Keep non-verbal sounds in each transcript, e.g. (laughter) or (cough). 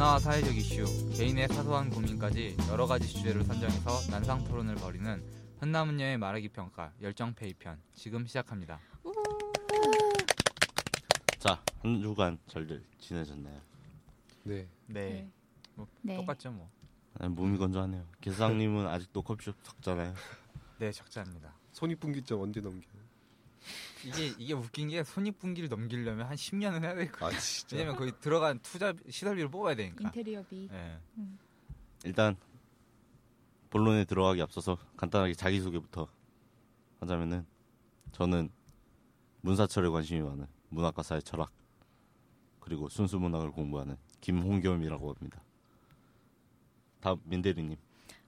문화와 사회적 이슈, 개인의 사소한 고민까지 여러 가지 주제를 선정해서 난상 토론을 벌이는 흔남은녀의 말하기 평가 열정 페이 편 지금 시작합니다. 자, 한 주간 잘들 지내셨나요? 네. 네, 뭐 네. 똑같죠 뭐. 아, 몸이 건조하네요. 개사장님은 아직도 커피숍 적잖아요. 네, 적자입니다. 손익분기점 언제 넘겨? 이게 이게 웃긴 게 손익분기를 넘기려면 한 10년은 해야 될 거예요. 아 진짜. 왜냐면 거기 들어간 투자 시설비를 뽑아야 되니까. 인테리어비. 네. 일단 본론에 들어가기 앞서서 간단하게 자기 소개부터 하자면은 저는 문사철에 관심이 많은 문학과 사회 철학 그리고 순수 문학을 공부하는 김홍겸이라고 합니다. 다음 민대리님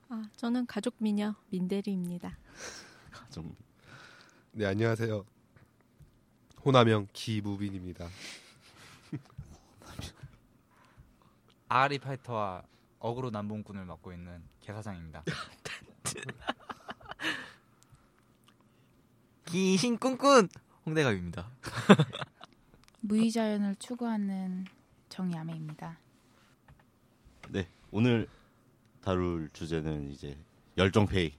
아, 저는 가족 미녀 민대리입니다. (laughs) 좀네 안녕하세요. 호남형 기무빈입니다. (laughs) 아리 파이터와 어그로 남봉꾼을 맡고 있는 개사장입니다. (laughs) 귀신 꾼꾼 홍대갑입니다. (laughs) 무의자연을 추구하는 정야매입니다. 네 오늘 다룰 주제는 이제 열정페이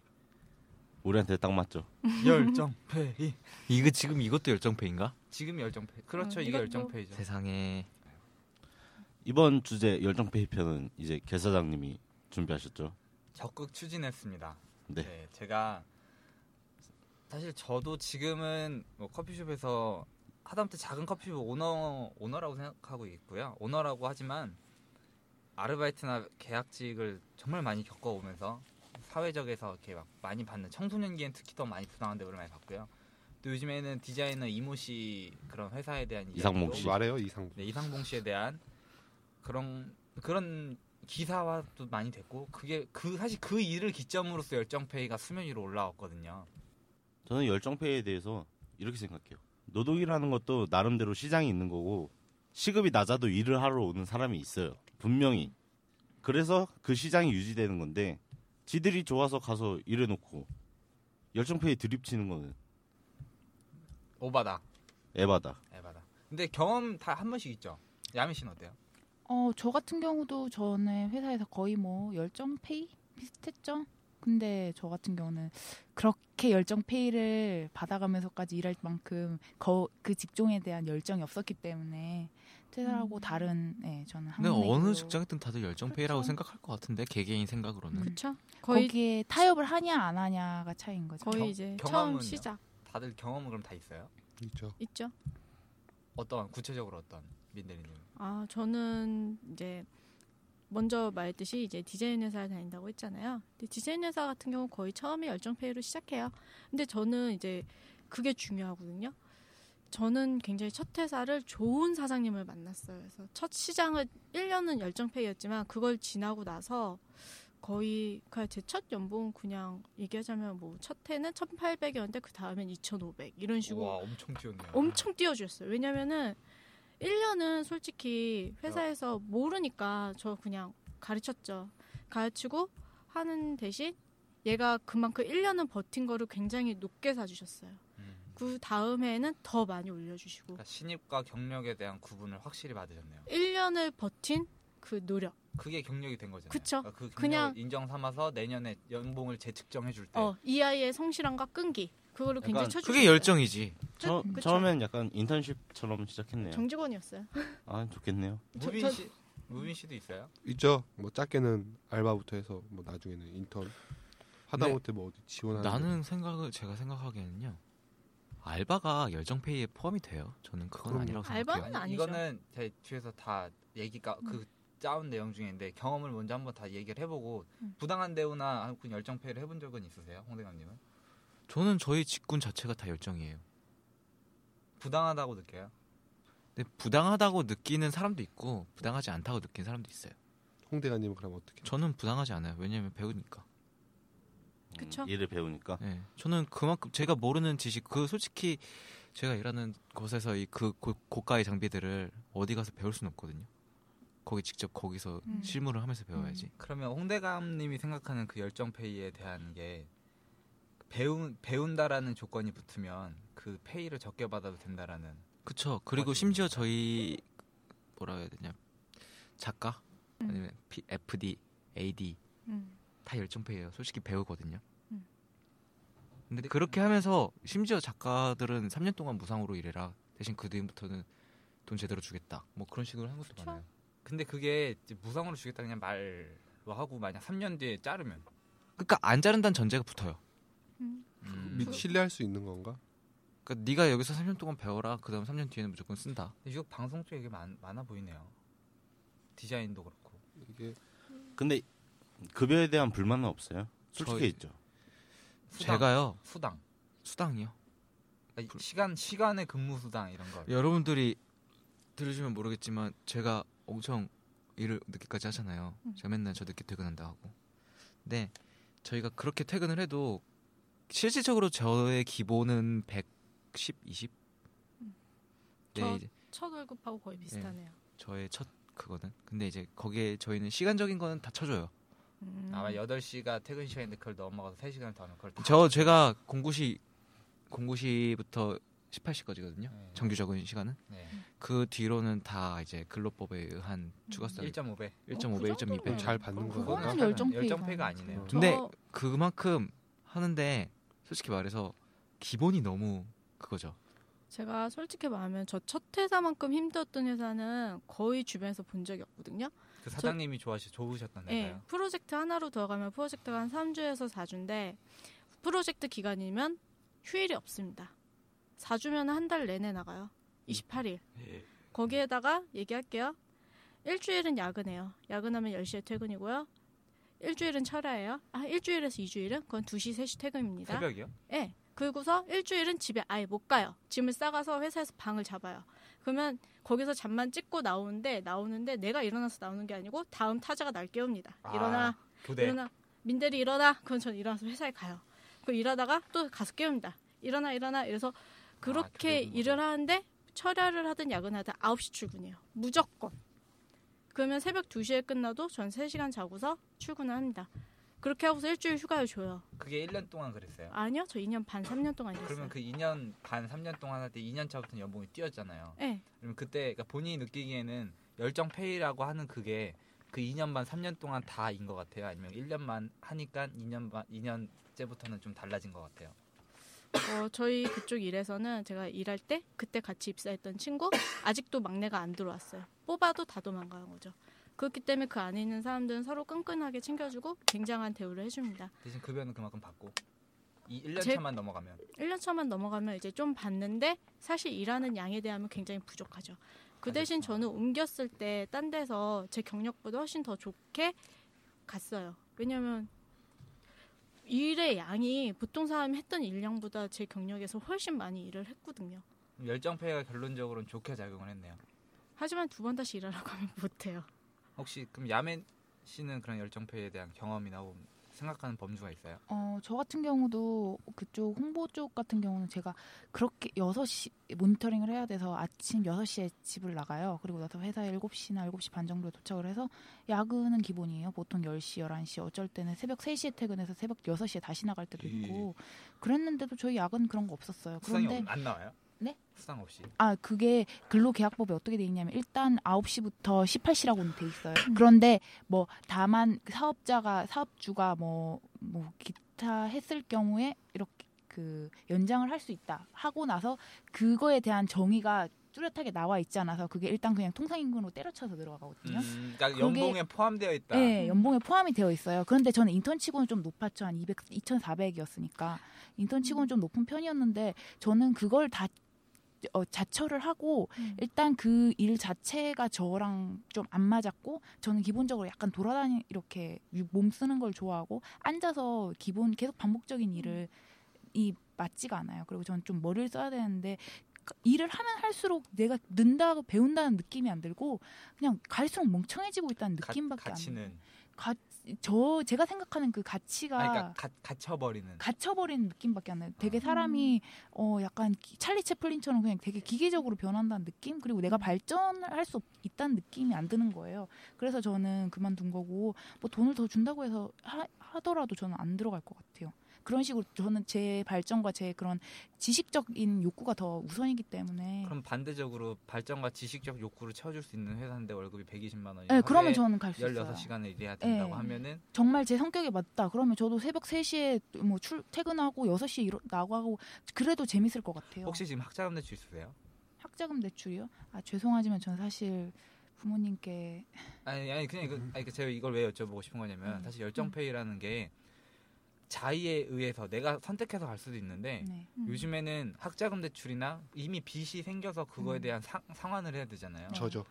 우리한테 딱 맞죠? (laughs) 열정페이. 이거 지금 이것도 열정페인가? 지금 열정페이. 그렇죠. 어, 이게 이것도- 열정페이죠. 세상에 이번 주제 열정페이 편은 이제 개사장님이 준비하셨죠? 적극 추진했습니다. 네. 네, 제가 사실 저도 지금은 뭐 커피숍에서 하다못해 작은 커피숍 오너 오너라고 생각하고 있고요. 오너라고 하지만 아르바이트나 계약직을 정말 많이 겪어오면서 사회적에서 이렇게 막 많이 받는 청소년기엔 특히 더 많이 부당한 대우를 많이 받고요. 또 요즘에는 디자이너 이모 씨 그런 회사에 대한 이상봉 씨. 말해요 이상. 네, 이상봉 씨에 대한 그런 그런 기사화도 많이 됐고 그게 그 사실 그 일을 기점으로서 열정페이가 수면 위로 올라왔거든요. 저는 열정페이에 대해서 이렇게 생각해요. 노동이라는 것도 나름대로 시장이 있는 거고 시급이 낮아도 일을 하러 오는 사람이 있어요. 분명히. 그래서 그 시장이 유지되는 건데 지들이 좋아서 가서 일해놓고 열정페이 드립 치는 거는 오바다, 에바다. 에바다. 근데 경험 다 한 번씩 있죠. 야미 씨는 어때요? 어, 저 같은 경우도 전에 회사에서 거의 뭐 열정 페이 비슷했죠. 근데 저 같은 경우는 그렇게 열정 페이를 받아가면서까지 일할 만큼 거, 그 직종에 대한 열정이 없었기 때문에 퇴사하고 음. 다른 네, 저는 근데 어느 직장이든 다들 열정페이라고 그렇죠. 생각할 것 같은데 개개인 생각으로는 음. 그렇죠? 거의 거기에 타협을 하냐 안 하냐가 차이인 거죠. 거의 경- 이제? 처음 시작 다들 경험은 그럼 다 있어요? 있죠. 있죠. 어떤 구체적으로 어떤 민대리님? 아 저는 이제 먼저 말했듯이 이제 디자인 회사에 다닌다고 했잖아요. 근데 디자인 회사 같은 경우 거의 처음에 열정페이로 시작해요. 근데 저는 이제 그게 중요하거든요. 저는 굉장히 첫 회사를 좋은 사장님을 만났어요. 그래서 첫 시장은 1년은 열정페이였지만 그걸 지나고 나서 거의 그냥 제첫 연봉 그냥 얘기하자면 뭐 첫 해는 1,800이었는데 그 다음엔 2,500 이런 식으로 와 엄청 뛰었네요. 엄청 띄워주셨어요. 왜냐면은 1년은 솔직히 회사에서 모르니까 저 그냥 가르쳤죠. 가르치고 하는 대신 얘가 그만큼 1년은 버틴 거를 굉장히 높게 사주셨어요. 음. 그 다음에는 더 많이 올려주시고 그러니까 신입과 경력에 대한 구분을 확실히 받으셨네요. 1년을 버틴 그 노력. 그게 경력이 된 거잖아요. 그쵸. 그러니까 그 경력 그냥- 인정 삼아서 내년에 연봉을 재측정해 줄 때. 어, 이 아이의 성실함과 끈기. 그거를 굉장히 쳐주셨어요. 그게 열정이지. 처, 그쵸. 처음엔 약간 인턴십처럼 시작했네요. 정직원이었어요. (laughs) 아 좋겠네요. 무빈 저- 씨, 무빈 씨도 있어요? 있죠. 뭐 작게는 알바부터 해서 뭐 나중에는 인턴 하다못해 뭐 어디 지원하는. 나는 생각을 제가 생각하기에는요. 알바가 열정페이에 포함이 돼요. 저는 그건. 아니라고 알바는 생각해요. 아니, 아니죠. 이거는 제 뒤에서 다 얘기가 그 짜온 내용 중인데 경험을 먼저 한번 다 얘기를 해보고 음. 부당한 대우나 혹은 열정페이를 해본 적은 있으세요, 홍대감님은? 저는 저희 직군 자체가 다 열정이에요. 부당하다고 느껴요? 근데 부당하다고 느끼는 사람도 있고 부당하지 않다고 느끼는 사람도 있어요. 홍대가님은 그럼 어떻게? 저는 부당하지 않아요. 왜냐면 배우니까. 그쵸. 음, 일을 배우니까. 네. 저는 그만큼 제가 모르는 지식 그 솔직히 제가 일하는 곳에서 이 그 고가의 장비들을 어디 가서 배울 수는 없거든요. 거기 직접 거기서 음. 실무를 하면서 배워야지. 그러면 홍대감님이 생각하는 그 열정 페이에 대한 게 배운 배운다라는 조건이 붙으면 그 페이를 적게 받아도 된다라는 그쵸. 그리고. 심지어 저희 뭐라 해야 되냐 작가 음. 아니면 P, FD, AD 음. 다 열정 페이예요. 솔직히 배우거든요. 음. 근데 그렇게 하면서 심지어 작가들은 3년 동안 무상으로 일해라. 대신 그 뒤부터는 돈 제대로 주겠다. 뭐 그런 식으로 한 것도 그쵸. 많아요. 근데 그게 무상으로 주겠다 그냥 말로 하고 만약 3년 뒤에 자르면 그러니까 안 자른다는 전제가 붙어요. 음. 음. 믿 신뢰할 수 있는 건가? 그러니까 네가 여기서 3년 동안 배워라. 그다음 3년 뒤에는 무조건 쓴다. 이거 방송 쪽에 많, 많아 보이네요. 디자인도 그렇고. 이게 근데 급여에 대한 불만은 없어요. 솔직히 저희- 있죠. 수당, 제가요 수당. 수당이요. 아니, 시간 시간의 근무 수당 이런 거. 여러분들이 들으시면 모르겠지만 제가 엄청 일을 늦게까지 하잖아요. 음. 제가 맨날 저 늦게 퇴근한다 하고. 근데 저희가 그렇게 퇴근을 해도 실질적으로 저의 기본은 110, 20. 네, 저- 이제 첫 월급하고 거의 비슷하네요. 저의 첫 그거는. 근데 이제 거기에 저희는 시간적인 거는 다 쳐줘요. 음. 아마 8시가 퇴근 시간인데 그걸 넘어가서 3시간을 더 하면 그걸 다저 제가 공구시 공구시부터 18시까지거든요. 네. 정규적인 시간은. 네. 그 뒤로는 다 이제 근로법에 의한 추가성 1.5배. 1.5배, 그 1.2배. 정도면 잘 받는 거야. 그거는 열정페이가 열정페이가 아니네요. 어. 근데 저- 그만큼 하는데 솔직히 말해서 기본이 너무 그거죠. 제가 솔직히 말하면 저 첫 회사만큼 힘들었던 회사는 거의 주변에서 본 적이 없거든요. 그 사장님이 좋아하시 좋으셨던 네, 데가요. 프로젝트 하나로 들어가면 프로젝트가 한 3주에서 4주인데 프로젝트 기간이면 휴일이 없습니다. 4주면 한 달 내내 나가요. 28일. 거기에다가 얘기할게요. 일주일은 야근해요. 야근하면 10시에 퇴근이고요. 일주일은 철야예요. 아, 일주일에서 2주일은 그건 2시, 3시 퇴근입니다. 새벽이요? 네. 그리고서 일주일은 집에 아예 못 가요. 짐을 싸가서 회사에서 방을 잡아요. 그러면 거기서 잠만 찍고 나오는데 나오는데 내가 일어나서 나오는 게 아니고 다음 타자가 날 깨웁니다. 아, 일어나, 교대. 일어나, 민대리 일어나. 그럼 전 일어나서 회사에 가요. 그 일하다가 또 가서 깨웁니다. 일어나, 일어나. 이래서 그렇게 근무를. 일을 하는데 철야를 하든 야근하든 9시 출근이에요. 무조건. 그러면 새벽 2시에 끝나도 전 3시간 자고서 출근을 합니다. 그렇게 하고서 일주일 휴가를 줘요. 그게 1년 동안 그랬어요. 아니요, 저 2년 반, 3년 동안 일했어요. 그러면 그 2년 반, 3년 동안 할 때 2년 차부터는 연봉이 뛰었잖아요. 네, 그러면 그때 그러니까 본인이 느끼기에는 열정 페이라고 하는 그게 그 2년 반, 3년 동안 다인 것 같아요. 아니면 1년만 하니까 2년 반, 2년째부터는 좀 달라진 것 같아요. 어, 저희 그쪽 일에서는 제가 일할 때 그때 같이 입사했던 친구 아직도 막내가 안 들어왔어요. 뽑아도 다 도망가는 거죠. 그렇기 때문에 그 안에 있는 사람들은 서로 끈끈하게 챙겨주고 굉장한 대우를 해줍니다. 대신 급여는 그만큼 받고 이 1년 제- 차만 넘어가면 1년 차만 넘어가면 이제 좀 받는데 사실 일하는 양에 대하면 굉장히 부족하죠. 그 대신 저는 옮겼을 때 딴 데서 제 경력보다 훨씬 더 좋게 갔어요. 왜냐면 일의 양이 보통 사람이 했던 일량보다 제 경력에서 훨씬 많이 일을 했거든요. 열정 페이가 결론적으로는 좋게 작용을 했네요. 하지만 두 번 다시 일하라고 하면 못해요. 혹시 그럼 야멘 씨는 그런 열정 페이에 대한 경험이나 생각하는 범주가 있어요? 어, 저 같은 경우도 그쪽 홍보 쪽 같은 경우는 제가 그렇게 6시 모니터링을 해야 돼서 아침 6시에 집을 나가요. 그리고 나서 회사에 7시나 7시 반 정도에 도착을 해서 야근은 기본이에요. 보통 10시, 11시, 어쩔 때는 새벽 3시에 퇴근해서 새벽 6시에 다시 나갈 때도 있고 그랬는데도 저희 야근 그런 거 없었어요. 그런데 없- 안 나와요? 네? 수당 없이. 아, 그게 근로계약법에 어떻게 돼 있냐면 일단 9시부터 18시라고는 돼 있어요. 그런데 뭐 다만 그 사업자가 사업주가 뭐뭐 기타 했을 경우에 이렇게 그 연장을 할 수 있다 하고 나서 그거에 대한 정의가 뚜렷하게 나와 있지 않아서 그게 일단 그냥 통상임금으로 때려쳐서 들어가거든요. 음, 그러니까 그게- 연봉에 포함되어 있다. 네, 연봉에 포함이 되어 있어요. 그런데 저는 인턴 치고는 좀 높았죠. 한 200, 2,400이었으니까. 인턴 치고는 좀 높은 편이었는데 저는 그걸 다 어, 자처를 하고 음. 일단 그 일 자체가 저랑 좀 안 맞았고 저는 기본적으로 약간 돌아다니 이렇게 유- 몸 쓰는 걸 좋아하고 앉아서 기본 계속 반복적인 일을 이 맞지가 않아요. 그리고 저는 좀 머리를 써야 되는데 그 일을 하면 할수록 내가 는다고 배운다는 느낌이 안 들고 그냥 갈수록 멍청해지고 있다는 가- 느낌밖에 안 가치는 들어요. 가, 저 제가 생각하는 그 가치가 아니, 그러니까 가, 갇혀버리는. 갇혀버리는 느낌밖에 안 나요. 되게 아. 사람이 어 약간 기- 찰리 채플린처럼 그냥 되게 기계적으로 변한다는 느낌 그리고 내가 발전을 할수 있다는 느낌이 안 드는 거예요. 그래서 저는 그만둔 거고 뭐 돈을 더 준다고 해서 하, 하더라도 저는 안 들어갈 것 같아요. 그런 식으로 저는 제 발전과 제 그런 지식적인 욕구가 더 우선이기 때문에 그럼 반대적으로 발전과 지식적 욕구를 채워줄 수 있는 회사인데 월급이 120만 원이 네, 그러면 저는 갈 수 있어요. 16시간을 일해야 된다고 네. 하면은 정말 제 성격에 맞다. 그러면 저도 새벽 3시에 뭐 출, 퇴근하고 6시에 일어, 나가고 그래도 재밌을 것 같아요. 혹시 지금 학자금 대출 있으세요? 학자금 대출이요? 아, 죄송하지만 전 사실 부모님께 아니 아니 그냥 이거 아니 그 제가 이걸 왜 여쭤보고 싶은 거냐면 음. 사실 열정페이라는 게 자의에 의해서 내가 선택해서 갈 수도 있는데 네. 음. 요즘에는 학자금 대출이나 이미 빚이 생겨서 그거에 음. 대한 상, 상환을 해야 되잖아요. 네. 저죠.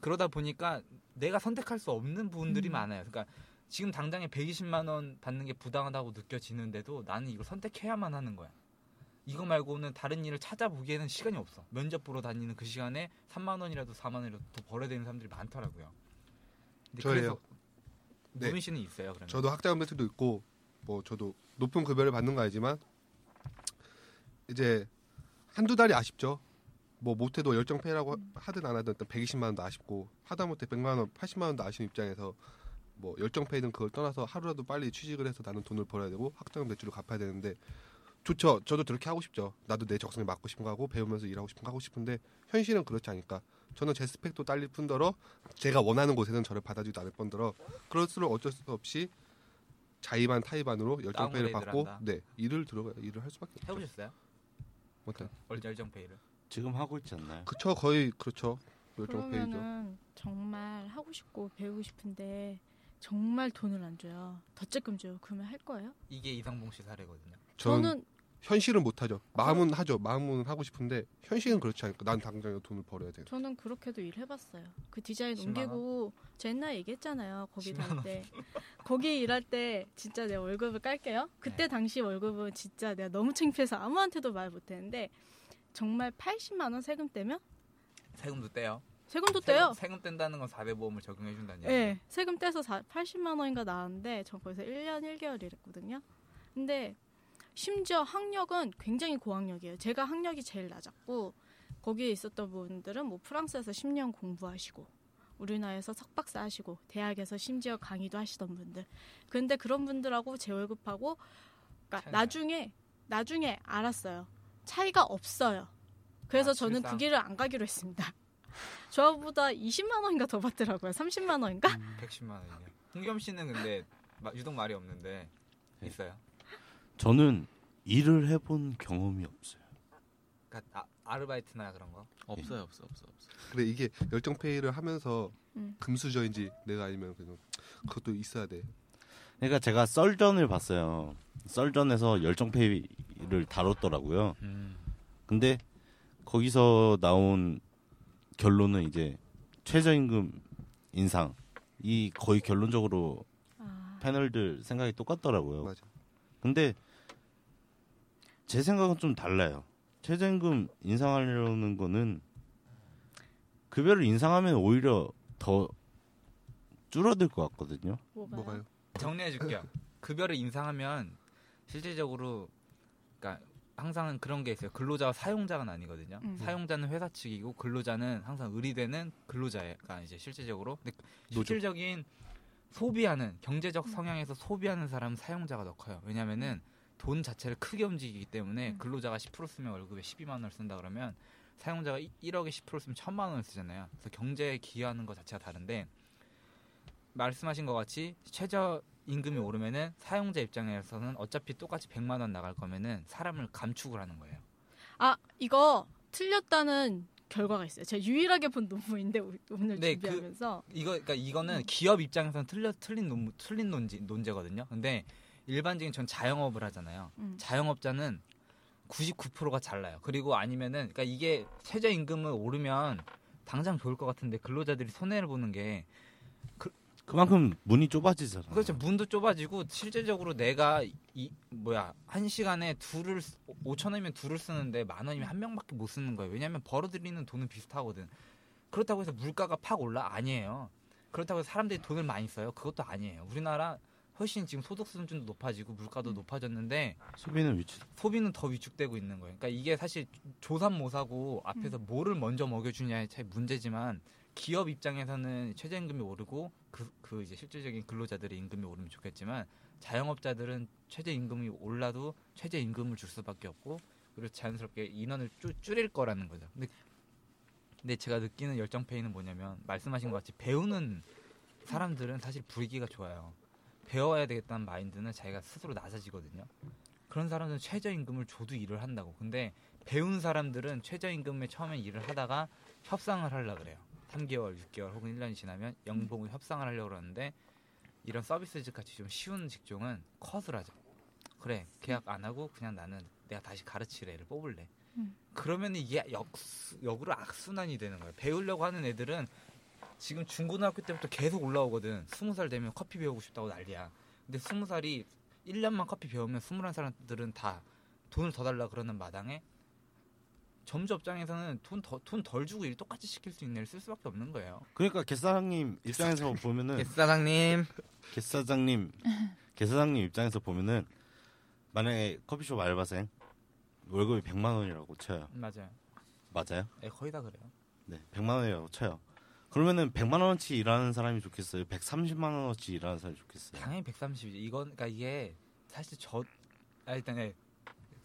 그러다 보니까 내가 선택할 수 없는 부분들이 음. 많아요. 그러니까 지금 당장에 120만 원 받는 게 부당하다고 느껴지는데도 나는 이걸 선택해야만 하는 거야. 이거 말고는 다른 일을 찾아보기에는 시간이 없어. 면접 보러 다니는 그 시간에 3만 원이라도 4만 원이라도 더 벌어야 되는 사람들이 많더라고요. 근데 저예요. 그래서 네. 무민 씨는 있어요, 그러면? 저도 학자금 대출도 있고 뭐 저도 높은 급여를 받는 거 알지만 이제 한두 달이 아쉽죠. 뭐 못해도 열정 페이라고 하든 안 하든 일단 120만 원도 아쉽고 하다못해 100만 원, 80만 원도 아쉬운 입장에서 뭐 열정 페이든 그걸 떠나서 하루라도 빨리 취직을 해서 나는 돈을 벌어야 되고 학자금 대출을 갚아야 되는데 좋죠. 저도 그렇게 하고 싶죠. 나도 내 적성에 맞고 싶은 거 하고 배우면서 일하고 싶은 거 하고 싶은데 현실은 그렇지 않으니까 저는 제 스펙도 딸릴 뿐더러 제가 원하는 곳에는 저를 받아주지도 않을 뿐더러 그럴수록 어쩔 수 없이 자의반 타의반으로 열정페이를 받고 한다. 네 일을 들어가 일을 할 수밖에 없죠. 해보셨어요? 못해. 열정페이를? 지금 하고 있지 않나요? 그쵸 거의 그렇죠. 열정페이죠. 그러면은 정말 하고 싶고 배우고 싶은데 정말 돈을 안 줘요. 덧제금 줘요. 그러면 할 거예요? 이게 이상봉 씨 사례거든요. 저는 현실은 못하죠. 마음은 하죠. 마음은 하고 싶은데 현실은 그렇지 않으니까 난 당장 돈을 벌어야 돼. 저는 그렇게도 일해봤어요. 그 디자인 10만 옮기고 저 옛날 얘기했잖아요. 거기 10만 다닐 때 (laughs) 거기 일할 때 진짜 내가 월급을 깔게요. 그때 네. 당시 월급은 진짜 내가 너무 창피해서 아무한테도 말 못했는데 정말 80만 원 세금 떼면 세금도 떼요. 세금도 떼요. 세금, 세금 뗀다는 건 4대 보험을 적용해 준다는 네, 얘기예요. 세금 떼서 80만 원인가 나왔는데 저 거기서 1년 1개월 일했거든요. 근데 심지어 학력은 굉장히 고학력이에요. 제가 학력이 제일 낮았고 거기에 있었던 분들은 뭐 프랑스에서 10년 공부하시고 우리나라에서 석박사 하시고 대학에서 심지어 강의도 하시던 분들. 근데 그런 분들하고 제 월급하고 그러니까 나중에 나중에 알았어요. 차이가 없어요. 그래서 아, 저는. 그 길을 안 가기로 했습니다. (laughs) 저보다 20만 원인가 더 받더라고요. 30만 원인가? 110만 원이요. 홍겸 씨는 근데 마- 유독 말이 없는데 네. 있어요. 저는 일을 해본 경험이 없어요. 그러니까 아, 아르바이트나 그런 거. 없어요, 없어, 없어, 없어. 근데 이게 열정 페이를 하면서 음. 금수저인지 내가 아니면 그냥 그것도 있어야 돼. 그러니까 제가 썰전을 봤어요. 썰전에서 열정 페이를 다뤘더라고요. 음. 근데 거기서 나온 결론은 이제 최저임금 인상 이 거의 결론적으로 아, 패널들 생각이 똑같더라고요. 맞아. 근데 제 생각은 좀 달라요. 최저임금 인상하려는 거는 급여를 인상하면 오히려 더 줄어들 것 같거든요. 뭐가요? 정리해 줄게요. 급여를 인상하면 실질적으로 그러니까 항상 그런 게 있어요. 근로자와 사용자가 아니거든요. 음. 사용자는 회사 측이고 근로자는 항상 의리되는 근로자가 이제 실질적으로 근데. 실질적인 소비하는 경제적 성향에서 소비하는 사람은 사용자가 더 커요. 왜냐면은 돈 자체를 크게 움직이기 때문에 음. 근로자가 10% 쓰면 월급에 12만 원을 쓴다 그러면 사용자가 1억에 10% 쓰면 1000만 원을 쓰잖아요. 그래서 경제에 기여하는 것 자체가 다른데 말씀하신 것 같이 최저 임금이 오르면은 사용자 입장에서는 어차피 똑같이 100만 원 나갈 거면은 사람을 감축을 하는 거예요. 아 이거 틀렸다는 결과가 있어요. 제가 유일하게 본 논문인데 오- 오늘 네, 그- 준비하면서 이거 그러니까 이거는 음. 기업 입장에서는 틀려 틀린 논 틀린 논지, 논제거든요. 근데 일반적인 전 자영업을 하잖아요. 음. 자영업자는 99%가 잘나요. 그리고 아니면은 그러니까 이게 최저 임금을 오르면 당장 좋을 것 같은데 근로자들이 손해를 보는 게 그만큼 문이 좁아지잖아요. 그렇죠. 문도 좁아지고 실제적으로 내가 이 뭐야 한 시간에 둘을 5천 원이면 둘을 쓰는데 만 원이면 한 명밖에 못 쓰는 거예요. 왜냐하면 벌어들이는 돈은 비슷하거든. 그렇다고 해서 물가가 팍 올라 아니에요. 그렇다고 해서 사람들이 돈을 많이 써요. 그것도 아니에요. 우리나라 훨씬 지금 소득 수준도 높아지고 물가도 높아졌는데 소비는 위치. 소비는 더 위축되고 있는 거예요. 그러니까 이게 사실 조삼모사고 앞에서 뭐를 먼저 먹여주냐의 차이 문제지만 기업 입장에서는 최저임금이 오르고 그, 그 이제 실질적인 근로자들의 임금이 오르면 좋겠지만 자영업자들은 최저임금이 올라도 최저임금을 줄 수밖에 없고 그리고 자연스럽게 인원을 줄, 줄일 거라는 거죠. 근데, 근데 제가 느끼는 열정페이는 뭐냐면 말씀하신 것 같이 배우는 사람들은 사실 불기가 좋아요. 배워야 되겠다는 마인드는 자기가 스스로 낮아지거든요. 그런 사람들은 최저임금을 줘도 일을 한다고. 근데 배운 사람들은 최저임금에 처음에 일을 하다가 협상을 하려 그래요. 3개월, 6개월 혹은 1년이 지나면 연봉을 협상을 하려고 그러는데 이런 서비스직 같이 좀 쉬운 직종은 컷을 하죠. 그래 계약 안 하고 그냥 나는 내가 다시 가르칠 애를 뽑을래. 음. 그러면 이게 역수, 역으로 악순환이 되는 거예요. 배우려고 하는 애들은 지금 중고등학교 때부터 계속 올라오거든. 스무 살 되면 커피 배우고 싶다고 난리야. 근데 스무 살이 1년만 커피 배우면 스물한 사람들은 다 돈을 더 달라 그러는 마당에 점주 업장에서는 돈더돈덜 주고 일 똑같이 시킬 수 있는 애를 쓸 수밖에 없는 거예요. 그러니까 개사장님 (laughs) 입장에서 보면은 사장님 개사장님 개사장님 입장에서 보면은 만약에 커피숍 알바생 월급이 100만 원이라고 쳐요. 맞아요. 맞아요? 예, 거의 다 그래요. 네, 100만 원이라고 쳐요. 그러면은 100만 원어치 일하는 사람이 좋겠어요. 130만 원어치 일하는 사람이 좋겠어요. 당연히 130이죠. 이건 그러니까 이게 사실 저 아, 일단 예.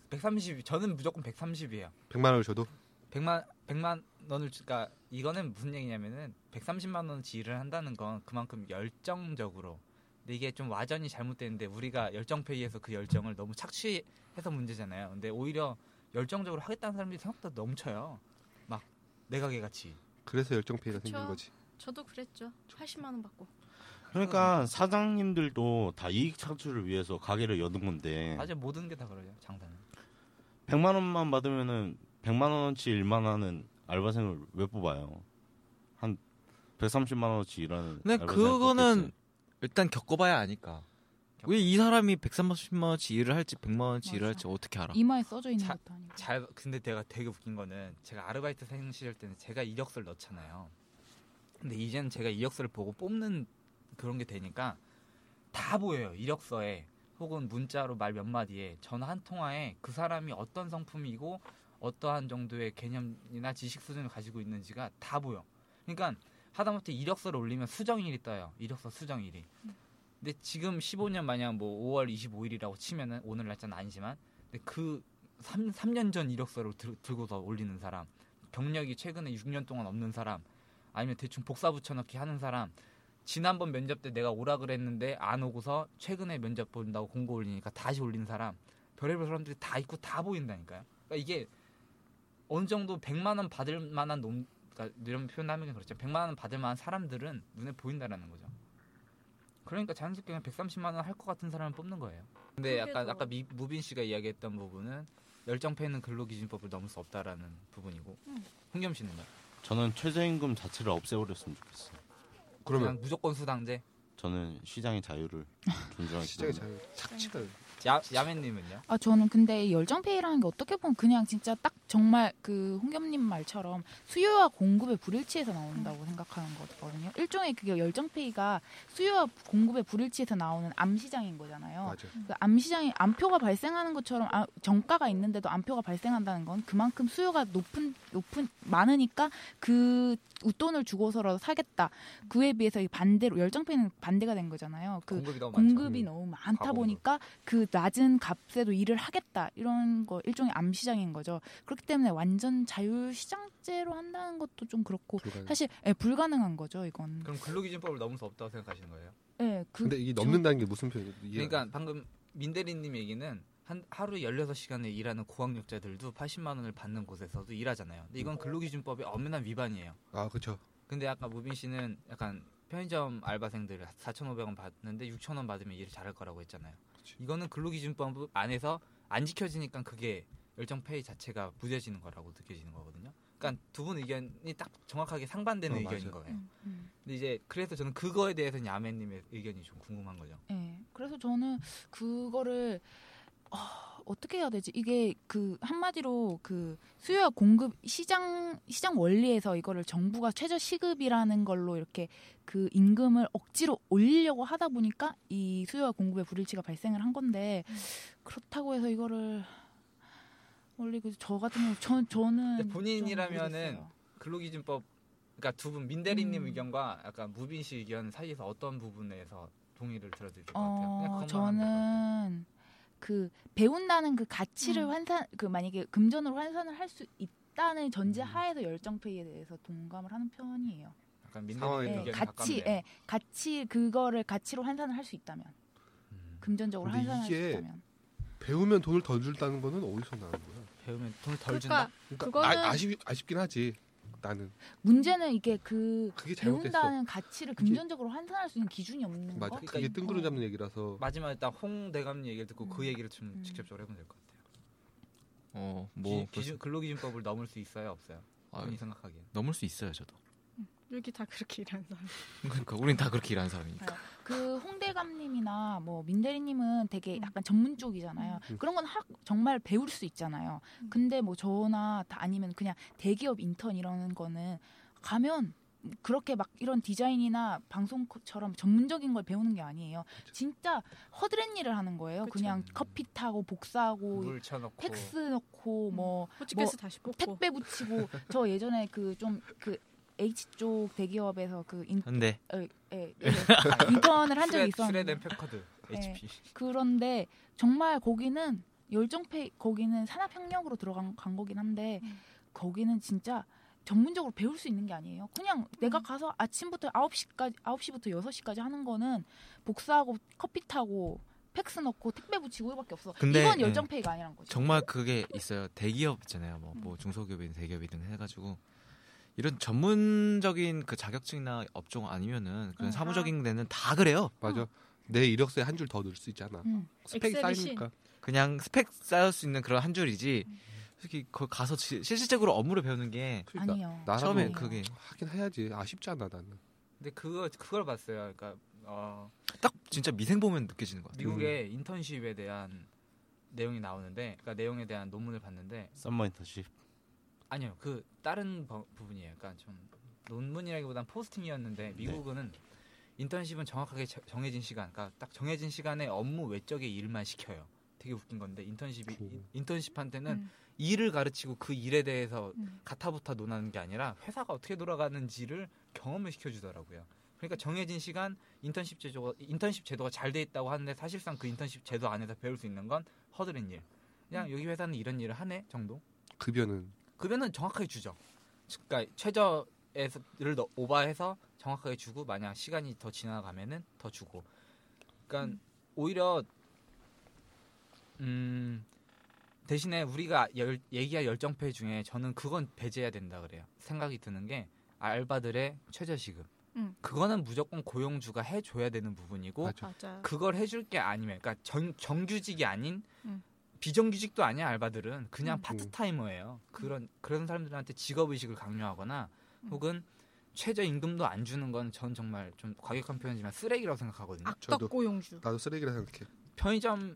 130 저는 무조건 130이에요. 100만 원을 줘도 100만 100만 원을 주- 그러니까 이거는 무슨 얘기냐면은 130만 원어치 일을 한다는 건 그만큼 열정적으로 근데 이게 좀 와전이 잘못되는데 우리가 열정페이에서 그 열정을 너무 착취해서 문제잖아요. 근데 오히려 열정적으로 하겠다는 사람들이 생각보다 넘쳐요. 막 내가게 같이. 그래서 열정페이가 그쵸. 생긴 거지. 저도 그랬죠. 80만 원 받고. 그러니까 사장님들도 다 이익 창출을 위해서 가게를 여는 건데 맞아 모든 게 다 그러죠. 장사는. 100만 원만 받으면은 100만 원어치 일만 하는 알바생을 왜 뽑아요? 한 130만 원어치 일하는 근데 그거는 뽑겠지. 일단 겪어봐야 아니까. 왜 이 사람이 130만 원치 일을 할지 100만 원치 일을. 할지 어떻게 알아? 이마에 써져 있는 자- 것도 아니고. 잘 근데 내가 되게 웃긴 거는 제가 아르바이트 생 시절 때는 제가 이력서를 넣잖아요. 근데 이제는 제가 이력서를 보고 뽑는 그런 게 되니까 다 보여요. 이력서에 혹은 문자로 말 몇 마디에 전화 한 통화에 그 사람이 어떤 성품이고 어떠한 정도의 개념이나 지식 수준을 가지고 있는지가 다 보여. 그러니까 하다못해 이력서를 올리면 수정일이 떠요. 이력서 수정일이. 근데 지금 15년 마냥 뭐 5월 25일이라고 치면은 오늘 날짜는 아니지만 근데 그 3, 3년 전 이력서를 들, 들고서 올리는 사람, 경력이 최근에 6년 동안 없는 사람, 아니면 대충 복사 붙여넣기 하는 사람, 지난번 면접 때 내가 오라 그랬는데 안 오고서 최근에 면접 본다고 공고 올리니까 다시 올린 사람, 별의별 사람들이 다 있고 다 보인다니까요. 그러니까 이게 어느 정도 100만 원 받을 만한 놈, 그러니까 이런 표현하면 그렇죠. 100만 원 받을 만한 사람들은 눈에 보인다라는 거죠. 그러니까 자연스럽게 그냥 130만 원 할 것 같은 사람을 뽑는 거예요. 근데 약간 더- 아까 미, 무빈 씨가 이야기했던 부분은 열정페이는 근로기준법을 넘을 수 없다라는 부분이고 음. 홍겸 씨는요? 저는 최저임금 자체를 없애버렸으면 좋겠어요. 그러면 그냥 무조건 수당제. 저는 시장의 자유를 존중하기 시장의 자유 착취가 야 야매님은요? 아 저는 근데 열정페이라는 게 어떻게 보면 그냥 진짜 딱 정말 그 홍겸님 말처럼 수요와 공급의 불일치에서 나온다고 생각하는 거거든요. 일종의 그게 열정페이가 수요와 공급의 불일치에서 나오는 암시장인 거잖아요. 그 암시장이 암표가 발생하는 것처럼 아, 정가가 있는데도 암표가 발생한다는 건 그만큼 수요가 높은 높은 많으니까 그 웃돈을 주고서라도 사겠다. 그에 비해서 이 반대로 열정페이는 반대가 된 거잖아요. 그 공급이 너무 공급이 음. 너무 많다 과공급. 보니까 그 낮은 값에도 일을 하겠다 이런 거 일종의 암시장인 거죠. 그렇기 때문에 완전 자율시장제로 한다는 것도 좀 그렇고 불가능. 사실 예, 불가능한 거죠 이건. 그럼 근로기준법을 넘을 수 없다고 생각하시는 거예요? 예, 그, 근데 이게 넘는다는 게 무슨 표현이에요? 그러니까 방금 민대리님 얘기는 한 하루 16시간을 일하는 고학력자들도 80만 원을 받는 곳에서도 일하잖아요. 근데 이건 근로기준법의 엄연한 위반이에요. 안- 아 그렇죠. 근데 아까 무빈 씨는 약간 편의점 알바생들 4,500원 받는데 6,000원 받으면 일을 잘할 거라고 했잖아요. 그치. 이거는 근로기준법 안에서 안 지켜지니까 그게 열정 페이 자체가 무뎌지는 거라고 느껴지는 거거든요. 그러니까 두 분 의견이 딱 정확하게 상반되는 어, 의견인 맞아요. 거예요. 음, 음. 근데 이제 그래서 저는 그거에 대해서는 야매님의 의견이 좀 궁금한 거죠. 예. 그래서 저는 그거를 어, 어떻게 해야 되지? 이게 그 한마디로 그 수요와 공급 시장 시장 원리에서 이거를 정부가 최저 시급이라는 걸로 이렇게 그 임금을 억지로 올리려고 하다 보니까 이 수요와 공급의 불일치가 발생을 한 건데 그렇다고 해서 이거를 올리고 저 같은 경우 저 저는 본인이라면은. 근로기준법 그러니까 두 분 민대리님 음. 의견과 약간 무빈 씨 의견 사이에서 어떤 부분에서 동의를 들어드릴 것 같아요. 어. 저는 그 배운다는 그 가치를 음. 환산 그 만약에 금전으로 환산을 할 수 있다는 전제 하에서 열정페이에 대해서 동감을 하는 편이에요. 약간 상황에 민대님 예, 가치. 예, 가치 그거를 가치로 환산을 할 수 있다면 음. 금전적으로 환산할 수 이게 있다면 배우면 돈을 더 줄다는 거는 어디서 나는 거야? 배우면 돈을 덜 그러니까 준다. 그러니까 그거는- 아, 아쉽 아쉽긴 하지. 나는 문제는 이게 그 그게 잘못됐어. 배운다는 가치를 금전적으로 환산할 수 있는 기준이 없는 맞아. 거. 그러니까 그게 이- 뜬구름 어. 잡는 얘기라서 마지막에 일단 홍 대감님 얘기를 듣고 그 음. 얘기를 좀 음. 직접적으로 해보면 될 것 같아요. 어, 뭐 기, 기준, 근로기준법을 넘을 수 있어요, 없어요? 아, 본인이 생각하기엔. 넘을 수 있어요, 저도. 여기 다 그렇게 일하는 사람. 그러니까 우린 다 그렇게 일하는 사람이니까. 그 홍대감님이나 뭐 민대리님은 되게 약간 전문 쪽이잖아요. 음. 그런 건 학, 정말 배울 수 있잖아요. 음. 근데 뭐 저나 다 아니면 그냥 대기업 인턴 이러는 거는 가면 그렇게 막 이런 디자인이나 방송처럼 전문적인 걸 배우는 게 아니에요. 진짜 허드렛 일을 하는 거예요. 그쵸. 그냥 커피 타고 복사하고 팩스 넣고 뭐 호치케스 다시 뽑고. 택배 부치고 저 예전에 그 좀그 H 쪽 대기업에서 그 인, 근데 에, 에, 에, 인턴을 한 적이 있었는데 네. HP. 그런데 정말 거기는 열정페이 거기는 산학협력으로 들어간 간 거긴 한데 음. 거기는 진짜 전문적으로 배울 수 있는 게 아니에요. 그냥 내가 음. 가서 아침부터 9시까지 9시부터 6시까지 하는 거는 복사하고 커피 타고 팩스 넣고 택배 붙이고 이밖에 없어. 근데, 이건 예. 열정페이가 아니란 거죠. 정말 그게 있어요. 대기업 있잖아요. 뭐, 뭐 중소기업이든 대기업이든 해가지고 이런 전문적인 그 자격증이나 업종 아니면은 그런 음. 사무적인 데는 다 그래요. 맞아. 내 이력서에 한 줄 더 넣을 수 있잖아. 음. 스펙이 엑셀이 쌓이니까. 그냥 스펙 쌓을 수 있는 그런 한 줄이지. 솔직히 거기 가서 지- 실질적으로 업무를 배우는 게 그러니까. 나라도 처음에 아니에요. 그게 하긴 해야지. 아쉽지 않아 나는. 근데 그거 그걸 봤어요. 그러니까 어, 딱 진짜 미생 보면 느껴지는 것 같아요. 미국의 인턴십에 대한 내용이 나오는데, 그러니까 내용에 대한 논문을 봤는데 summer internship. 아니요, 그 다른 버- 부분이에요. 그러니까 좀 논문이라기보단 포스팅이었는데 미국은 인턴십은 정확하게 저- 정해진 시간, 그러니까 딱 정해진 시간에 업무 외적의 일만 시켜요. 되게 웃긴 건데 인턴십이 오. 인- 인턴십한테는 음. 일을 가르치고 그 일에 대해서 음. 가타부타 논하는 게 아니라 회사가 어떻게 돌아가는지를 경험을 시켜주더라고요. 그러니까 정해진 시간 인턴십 제도가 인턴십 제도가 잘 돼 있다고 하는데 사실상 그 인턴십 제도 안에서 배울 수 있는 건 허드렛 일. 그냥 여기 회사는 이런 일을 하네 정도. 급여는 급여는 정확하게 주죠. 그러니까 최저에서를 더 오버해서 정확하게 주고 만약 시간이 더 지나가면은 더 주고. 그러니까 오히려 음 대신에 우리가 열, 얘기할 열정페이 중에 저는 그건 배제해야 된다 그래요. 생각이 드는 게 알바들의 최저시급. 음. 그거는 무조건 고용주가 해줘야 되는 부분이고 맞아. 맞아. 그걸 해줄 게 아니면, 그러니까 정, 정규직이 아닌 음. 비정규직도 아니야 알바들은 그냥 음. 파트타이머예요. 그런 그런 사람들한테 직업 의식을 강요하거나 음. 혹은 최저 임금도 안 주는 건 전 정말 좀 과격한 표현이지만 쓰레기라고 생각하거든요. 악덕 저도. 고용주. 나도 쓰레기라 생각해. 편의점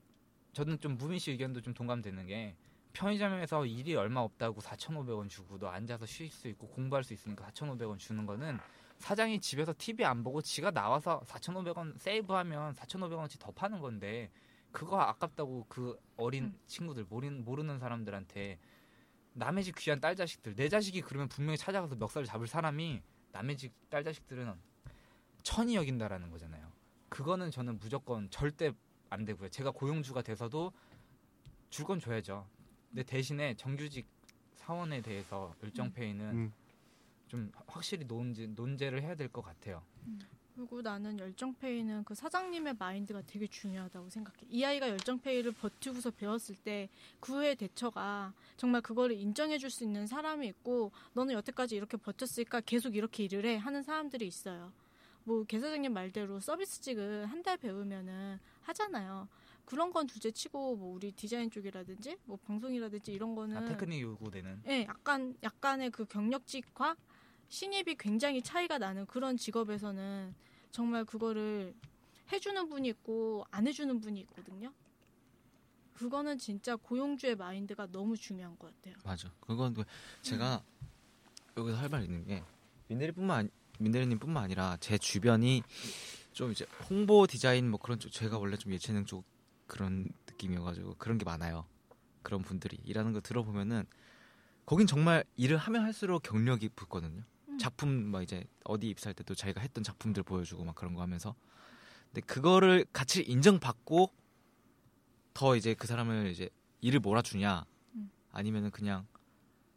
저는 좀 무민 씨 의견도 좀 동감되는 게 편의점에서 일이 얼마 없다고 4,500원 주고 너 앉아서 쉴 수 있고 공부할 수 있으니까 4,500원 주는 거는 사장이 집에서 TV 안 보고 지가 나와서 4,500원 세이브하면 4,500원치 더 파는 건데 그거 아깝다고 그 어린 음. 친구들 모르는, 모르는 사람들한테 남의 집 귀한 딸 자식들 내 자식이 그러면 분명히 찾아가서 멱살 잡을 사람이 남의 집 딸 자식들은 천이 여긴다라는 거잖아요. 그거는 저는 무조건 절대 안 되고요. 제가 고용주가 돼서도 줄 건 줘야죠. 근데 대신에 정규직 사원에 대해서 일정 페이는 음. 좀 확실히 논제, 논제를 해야 될 것 같아요. 그리고 나는 열정페이는 그 사장님의 마인드가 되게 중요하다고 생각해. 이 아이가 열정페이를 버티고서 배웠을 때 그의 대처가 정말 그거를 인정해 줄 수 있는 사람이 있고 너는 여태까지 이렇게 버텼으니까 계속 이렇게 일을 해 하는 사람들이 있어요. 뭐 개사장님 말대로 서비스직을 한달 배우면은 하잖아요. 그런 건 둘째 치고 뭐 우리 디자인 쪽이라든지 뭐 방송이라든지 이런 거는 아, 테크닉 요구되는 예, 약간 약간의 그 경력직과 신입이 굉장히 차이가 나는 그런 직업에서는 정말 그거를 해주는 분이 있고 안 해주는 분이 있거든요. 그거는 진짜 고용주의 마인드가 너무 중요한 것 같아요. 맞아. 그건 그 제가 여기서 할 말 있는 게 민대리뿐만 아니, 민대리님뿐만 아니라 제 주변이 좀 이제 홍보 디자인 뭐 그런 쪽 제가 원래 좀 예체능 쪽 그런 느낌이어가지고 그런 게 많아요. 그런 분들이 일하는 거 들어보면은 거긴 정말 일을 하면 할수록 경력이 붙거든요. 음. 작품 막 이제 어디 입사할 때도 자기가 했던 작품들 보여주고 막 그런 거 하면서 근데 그거를 같이 인정받고 더 이제 그 사람을 이제 일을 몰아주냐 음. 아니면은 그냥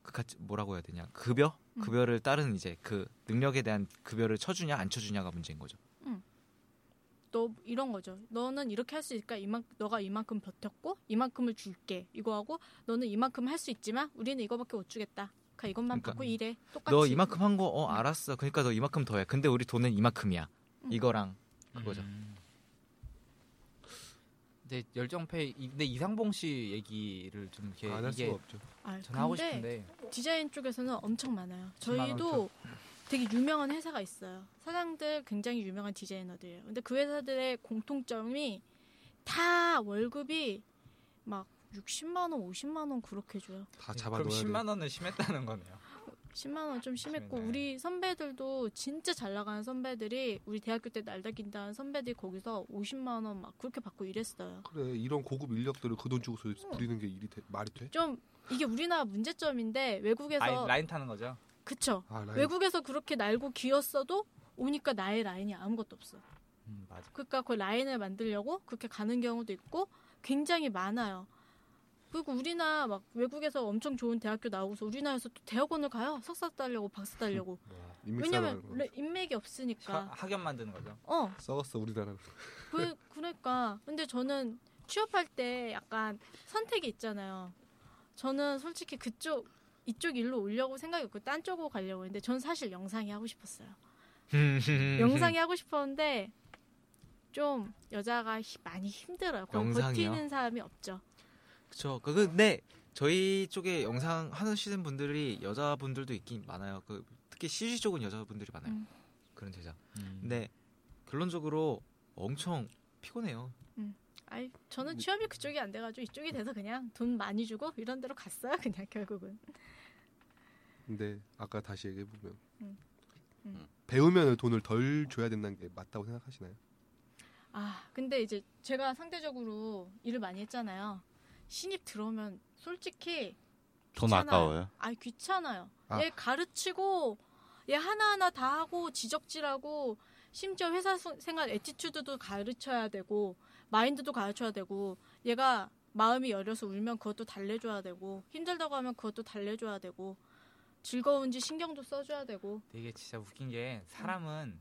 그 같이 뭐라고 해야 되냐 급여 음. 급여를 따른 이제 그 능력에 대한 급여를 쳐주냐 안 쳐주냐가 문제인 거죠. 너 이런 거죠. 너는 이렇게 할 수 있으니까 이만 너가 이만큼 버텼고 이만큼을 줄게. 이거 하고 너는 이만큼 할 수 있지만 우리는 이거밖에 못 주겠다. 그러니까 이것만 그러니까 받고 일해. 똑같이. 너 이만큼 한 거 어 알았어. 그러니까 너 이만큼 더 해. 근데 우리 돈은 이만큼이야. 음. 이거랑 그거죠. 음. 근데 열정페이 이- 근데 이상봉 씨 얘기를 좀 이렇게 안할 이게 수가 없죠. 아, 저는 하고 근데 싶은데 디자인 쪽에서는 엄청 많아요. 10만 원 저희도 되게 유명한 회사가 있어요. 사장들 굉장히 유명한 디자이너들이에요. 근데 그 회사들의 공통점이 다 월급이 막 60만 원, 50만 원 그렇게 줘요. 다 잡아 그럼 놓아야 돼. 10만 원은 심했다는 거네요. (laughs) 10만 원 좀 심했고 심했네. 우리 선배들도 진짜 잘 나가는 선배들이 우리 대학교 때 날다긴다는 선배들이 거기서 50만 원 막 그렇게 받고 일했어요. 그래 이런 고급 인력들을 그 돈 주고서 부리는 게 일이 돼, 말이 돼? 좀 이게 우리나라 문제점인데 외국에서 라인, 라인 타는 거죠. 그쵸 아, 라인. 외국에서 그렇게 날고 기었어도 오니까 나의 라인이 아무것도 없어. 음, 맞아. 그러니까 그 라인을 만들려고 그렇게 가는 경우도 있고 굉장히 많아요. 그리고 우리나라 막 외국에서 엄청 좋은 대학교 나오고서 우리나라에서 또 대학원을 가요. 석사 따려고 박사 따려고. (laughs) 인맥 왜냐면 레- 인맥이 없으니까. 하- 학연 만드는 거죠. 어, 썩었어 우리나라. (laughs) 그, 그러니까. 근데 저는 취업할 때 약간 선택이 있잖아요. 저는 솔직히 그쪽, 이쪽 일로 오려고 생각이 없고 딴 쪽으로 가려고 했는데 전 사실 영상이 하고 싶었어요. (laughs) 영상이 하고 싶었는데 좀 여자가 히- 많이 힘들어요. 영상이요? 버티는 사람이 없죠. 그렇죠. 그 근데 저희 쪽에 영상 하시는 분들이 여자분들도 있긴 많아요. 그 특히 CG 쪽은 여자분들이 많아요. 음. 그런 제작. 음. 근데 결론적으로 엄청 피곤해요. 아이, 저는 취업이 그쪽이 안 돼가지고 이쪽이 돼서 그냥 돈 많이 주고 이런 데로 갔어요. 그냥 결국은. 근데 아까 다시 얘기해 보면 음. 음. 배우면 돈을 덜 줘야 된다는 게 맞다고 생각하시나요? 아, 근데 이제 제가 상대적으로 일을 많이 했잖아요. 신입 들어오면 솔직히 돈 귀찮아요. 아까워요. 아 귀찮아요. 아. 얘 가르치고 얘 하나하나 다 하고 지적질하고 심지어 회사 수- 생활 attitude도 가르쳐야 되고 마인드도 가르쳐야 되고 얘가 마음이 열려서 울면 그것도 달래줘야 되고 힘들다고 하면 그것도 달래줘야 되고 즐거운지 신경도 써줘야 되고 이게 진짜 웃긴 게 사람은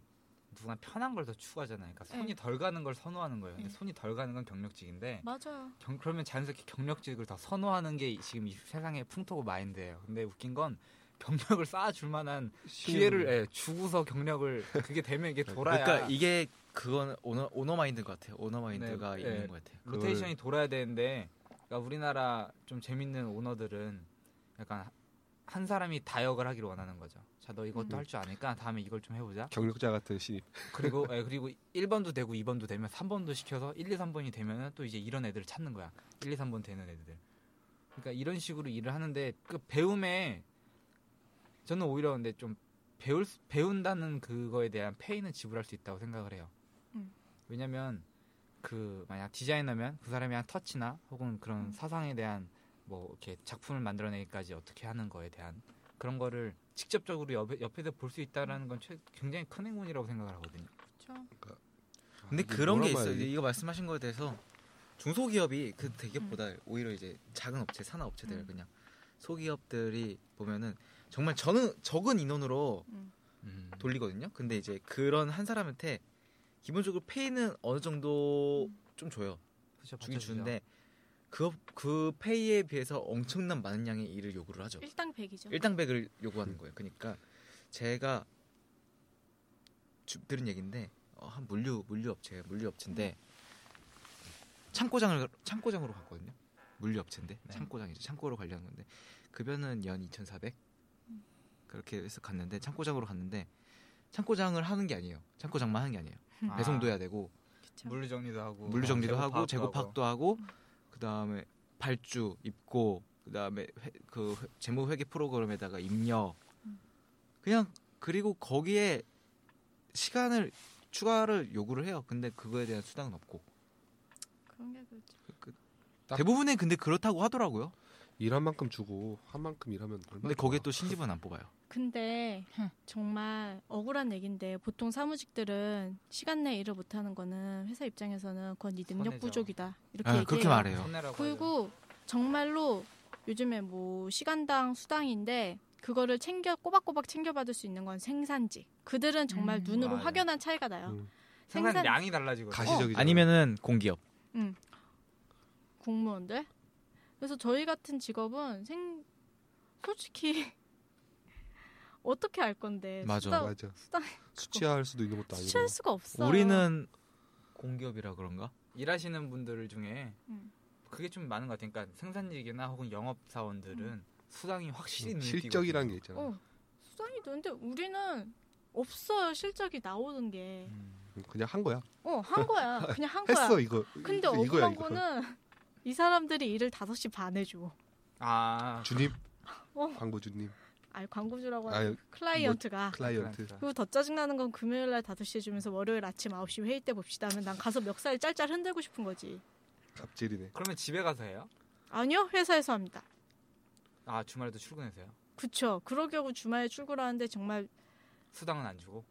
누가 편한 걸 더 추구하잖아요. 그러니까 손이 네. 덜 가는 걸 선호하는 거예요. 근데 네. 손이 덜 가는 건 경력직인데 맞아요. 경- 그러면 자연스럽게 경력직을 더 선호하는 게 지금 이 세상의 풍토고 마인드예요. 근데 웃긴 건 경력을 쌓아줄 만한 기회를 예, 주고서 경력을 그게 되면 이게 돌아야 그러니까 이게 그건 오너 오너 마인드인 것 같아요. 오너 마인드가 네, 있는 네. 것 같아요. 로테이션이 돌아야 되는데 그러니까 우리나라 좀 재밌는 오너들은 약간 한 사람이 다역을 하기를 원하는 거죠. 자, 너 이것도 음. 할줄 아니까 다음에 이걸 좀 해보자. 경력자 같은 신입. 그리고 (laughs) 예, 그리고 1번도 되고 2번도 되면 3번도 시켜서 1, 2, 3번이 되면은 또 이제 이런 애들을 찾는 거야. 1, 2, 3번 되는 애들. 그러니까 이런 식으로 일을 하는데 그 배움에 저는 오히려 근데 좀 배울 수- 배운다는 그거에 대한 페이는 지불할 수 있다고 생각을 해요. 음. 왜냐면 그 만약 디자이너면 그 사람의 한 터치나 혹은 그런 음. 사상에 대한 뭐 이렇게 작품을 만들어내기까지 어떻게 하는 거에 대한 그런 거를 직접적으로 옆에, 옆에서 볼 수 있다라는 건 최- 굉장히 큰 행운이라고 생각을 하거든요. 그렇죠. 근데 그런 게 있어요. 이거 말씀하신 거에 대해서 중소기업이 그 대기업보다 오히려 이제 작은 업체, 산업 업체들 음. 그냥 소기업들이 보면은 정말 저는 적은 인원으로 음. 돌리거든요. 근데 이제 그런 한 사람한테 기본적으로 페이는 어느 정도 좀 줘요. 그쵸, 주긴. 주는데 그, 그 페이에 비해서 엄청난 많은 양의 일을 요구를 하죠. 일당 백이죠. 일당백을 요구하는 거예요. 그러니까 제가 주- 들은 얘기인데 어, 한 물류 물류 업체 물류 업체인데 창고장을 창고장으로 갔거든요. 물류 업체인데 네. 창고장이죠. 창고로 관리하는 건데 급여는 연 2,400 그렇게 해서 갔는데 창고장으로 갔는데 창고장을 하는 게 아니에요. 창고장만 하는 게 아니에요. 아, 배송도 해야 되고. 물류 정리도 하고 물류 정리도 하고 뭐 재고 파악도 재고 파악도 하고 그 다음에 발주 입고 그 다음에 회, 그 회- 재무 회계 프로그램에다가 입력 그냥 그리고 거기에 시간을 추가를 요구를 해요. 근데 그거에 대한 수당은 없고 그런 게 그렇죠. 딱- 대부분의 근데 그렇다고 하더라고요. 일한 만큼 주고 한 만큼 일하면 얼마나 근데 거기에. 또 신입은 안 뽑아요. 근데 흠. 정말 억울한 얘기인데 보통 사무직들은 시간 내 일을 못하는 거는 회사 입장에서는 그건 네 능력 손해죠. 부족이다 이렇게 아, 얘기해요. 그렇게 말해요. 그리고 정말로 요즘에 뭐 시간당 수당인데 그거를 챙겨 꼬박꼬박 챙겨받을 수 있는 건 생산직. 그들은 정말 음. 눈으로 맞아요. 확연한 차이가 나요. 음, 생산량이 달라지거든요. 가시적이죠. 아니면은 공기업. 공무원들. 그래서 저희 같은 직업은 생 솔직히 (laughs) 어떻게 알 건데 맞아. 수당, 맞아. 수당 수치할 수도 있는 것도 아니고. 수치할 수가 없어. 우리는 공기업이라 그런가? 일하시는 분들 중에 음. 그게 좀 많은 것 같아요. 그러니까 생산직이나 혹은 영업 사원들은 수당이 확실히 음. 실적이라는 게. 있잖아. 어, 수당이 되는데 우리는 없어요 실적이 나오는 게. 음. 그냥 한 거야. 어 한 거야. 그냥 한 (laughs) 거야. 했어 이거. 근데 이거야 억울한 이거. 거는 이 사람들이 일을 5시 반에 줘. 아 주님, 어. 광고주님, 아니 광고주라고 아 하는 클라이언트가. 클라이언트. 그리고 더 짜증나는 건 금요일 날 5시에 주면서 월요일 아침 9시 회의 때 봅시다 하면 난 가서 멱살 짤짤 흔들고 싶은 거지. 갑질이네. 그러면 집에 가서 해요? 아니요, 회사에서 합니다. 아 주말에도 출근해서요? 그쵸. 그러려고 주말에 출근하는데 정말 수당은 안 주고?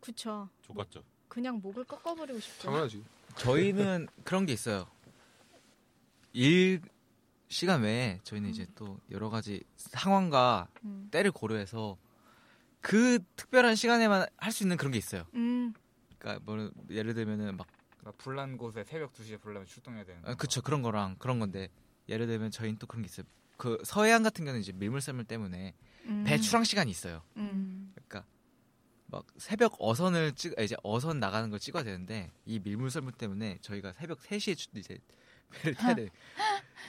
그쵸. 족같죠. 그냥 목을 꺾어버리고 싶죠. 당연하지. 저희는 그런 게 있어요. 일 시간 외에 저희는 이제 또 여러 가지 상황과 음. 때를 고려해서 그 특별한 시간에만 할 수 있는 그런 게 있어요. 음, 그러니까 뭐 예를 들면은 막 그러니까 불난 곳에 새벽 2시에 불나면 출동해야 되는 거. 아, 그쵸 그런 거랑 그런 건데 예를 들면 저희는 또 그런 게 있어요. 그 서해안 같은 경우는 이제 밀물썰물 때문에 음. 배출항 시간이 있어요. 음. 그러니까 막 새벽 어선을 찍 이제 어선 나가는 걸 찍어야 되는데 이 밀물썰물 때문에 저희가 새벽 3시에 주, 이제 배를 타야 돼.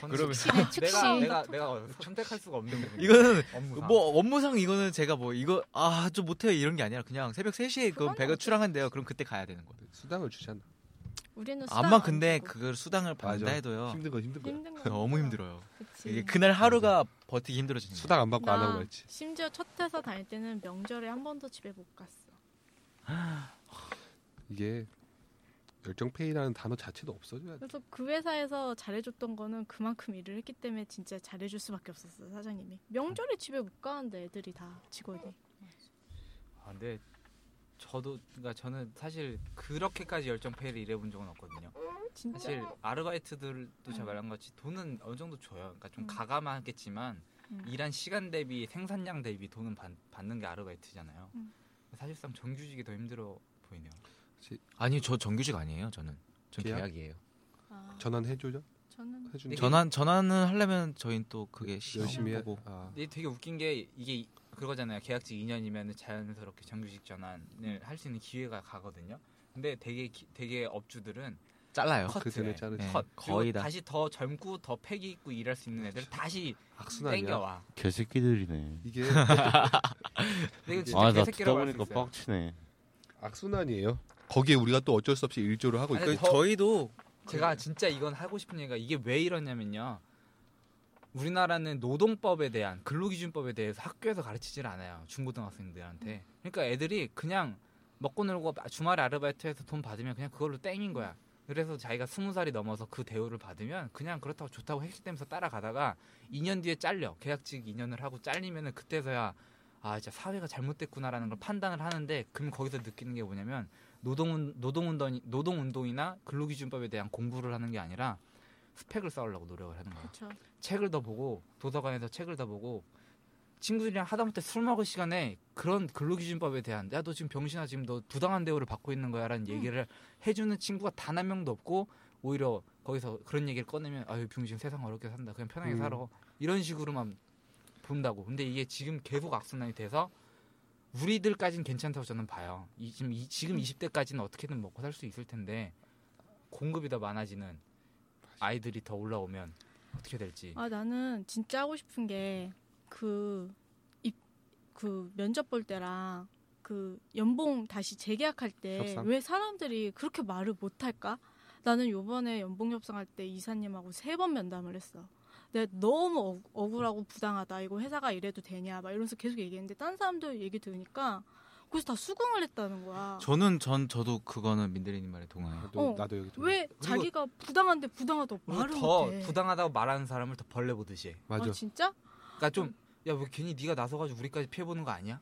그러면 축시. 내가 내가 내가 선택할 수가 없는 부분. 이거는 업무상. 뭐 업무상 이거는 제가 뭐 이거 아 좀 못해요 이런 게 아니라 그냥 새벽 3시에 그 배가? 출항한대요. 그럼 그때 가야 되는 거예요. 수당을 주지 않나. 우리는 수당 암만 안 근데. 그걸 수당을 받는다 맞아. 해도요. 힘든 거 힘든 거야. 힘든 거 너무 힘들어요. 그치. 이게 그날 하루가 버티기 힘들어지는 거예요. 수당 안 받고 안 하고 나 말지. 심지어 첫 회사 다닐 때는 명절에 한 번도 집에 못 갔어. 이게 열정페이라는 단어 자체도 없어져야 돼. 그래서 그 회사에서 잘해줬던 거는 그만큼 일을 했기 때문에 진짜 잘해줄 수밖에 없었어 사장님이. 명절에 집에 못 가는데 애들이 다 직원이. 아, 근데 저도 그러니까 저는 사실 그렇게까지 열정 페이를 일해본 적은 없거든요. 진짜. 사실 아르바이트들도 제가 말한 것 같이 돈은 어느 정도 줘요. 그러니까 좀 음. 가감하겠지만 음. 일한 시간 대비 생산량 대비 돈은 받, 받는 게 아르바이트잖아요. 음. 사실상 정규직이 더 힘들어 보이네요. 아니 저 정규직 아니에요. 저는 전 계약? 계약이에요. 아, 전환 해줘죠? 저는 이게 전환 전환은 하려면 저희는 또 그게 시험 열심히 해. 보고 아, 근데 되게 웃긴 게 이게 이- 그거잖아요. 계약직 2년이면 자연스럽게 정규직 전환을 할 수 있는 기회가 가거든요. 근데 되게 기- 되게 업주들은 잘라요. 컷 그 전에 해. 자르지. 네. 컷 거의 다. 다시 더 젊고 더 패기 있고 일할 수 있는 애들 다시 악순환이야. 땡겨와. 개새끼들이네. 이게 (laughs) 근데 이거 진짜 아나 듣다 개새끼라고 할수 보니까. 빡치네. 악순환이에요. 거기에 우리가 또 어쩔 수 없이 일조를 하고 있고 그 더- 저희도 제가 진짜 이건 하고 싶은 얘기가 이게 왜 이러냐면요. 우리나라는 노동법에 대한 근로기준법에 대해서 학교에서 가르치질 않아요. 중고등학생들한테. 그러니까 애들이 그냥 먹고 놀고 주말에 아르바이트해서 돈 받으면 그냥 그걸로 땡인 거야. 그래서 자기가 스무 살이 넘어서 그 대우를 받으면 그냥 그렇다고 좋다고 핵심되면서 따라가다가 2년 뒤에 잘려. 계약직 2년을 하고 잘리면은 그때서야 아 진짜 사회가 잘못됐구나라는 걸 판단을 하는데 그럼 거기서 느끼는 게 뭐냐면 노동 노동운동 노동운동이나 근로기준법에 대한 공부를 하는 게 아니라 스펙을 쌓으려고 노력을 하는 거야. 그렇죠. 책을 더 보고 도서관에서 책을 더 보고 친구들이랑 하다못해 술 먹을 시간에 그런 근로기준법에 대한 야 너 지금 병신아 지금 너 부당한 대우를 받고 있는 거야라는 얘기를 해주는 친구가 단 한 명도 없고 오히려 거기서 그런 얘기를 꺼내면 아유 병신 세상 어렵게 산다 그냥 편하게 음. 살아 이런 식으로만 본다고 근데 이게 지금 계속 악순환이 돼서 우리들까지는 괜찮다고 저는 봐요 이, 지금 이, 지금 20대까지는 어떻게든 먹고 살 수 있을 텐데 공급이 더 많아지는 아이들이 더 올라오면 어떻게 될지 아 나는 진짜 하고 싶은 게 그 입그 면접 볼 때랑 그 연봉 다시 재계약할 때? 왜 사람들이 그렇게 말을 못 할까? 나는 요번에 연봉 협상할 때 이사님하고 세 번 면담을 했어. 내가 너무 억, 억울하고 부당하다. 이거 회사가 이래도 되냐? 막 이러면서 계속 얘기했는데 딴 사람들 얘기 들으니까 그래서 다 수긍을 했다는 거야. 저는 전 저도 그거는 민대리님 말에 동의해요. 나도, 어, 나도 여기 좀- 왜 자기가 부당한데 부당하다고 말을 더 못해? 부당하다고 말하는 사람을 더 벌레 보듯이. 해. 맞아. 아 진짜? 그러니까 좀야뭐 괜히 네가 나서가지고 우리까지 피해 보는 거 아니야?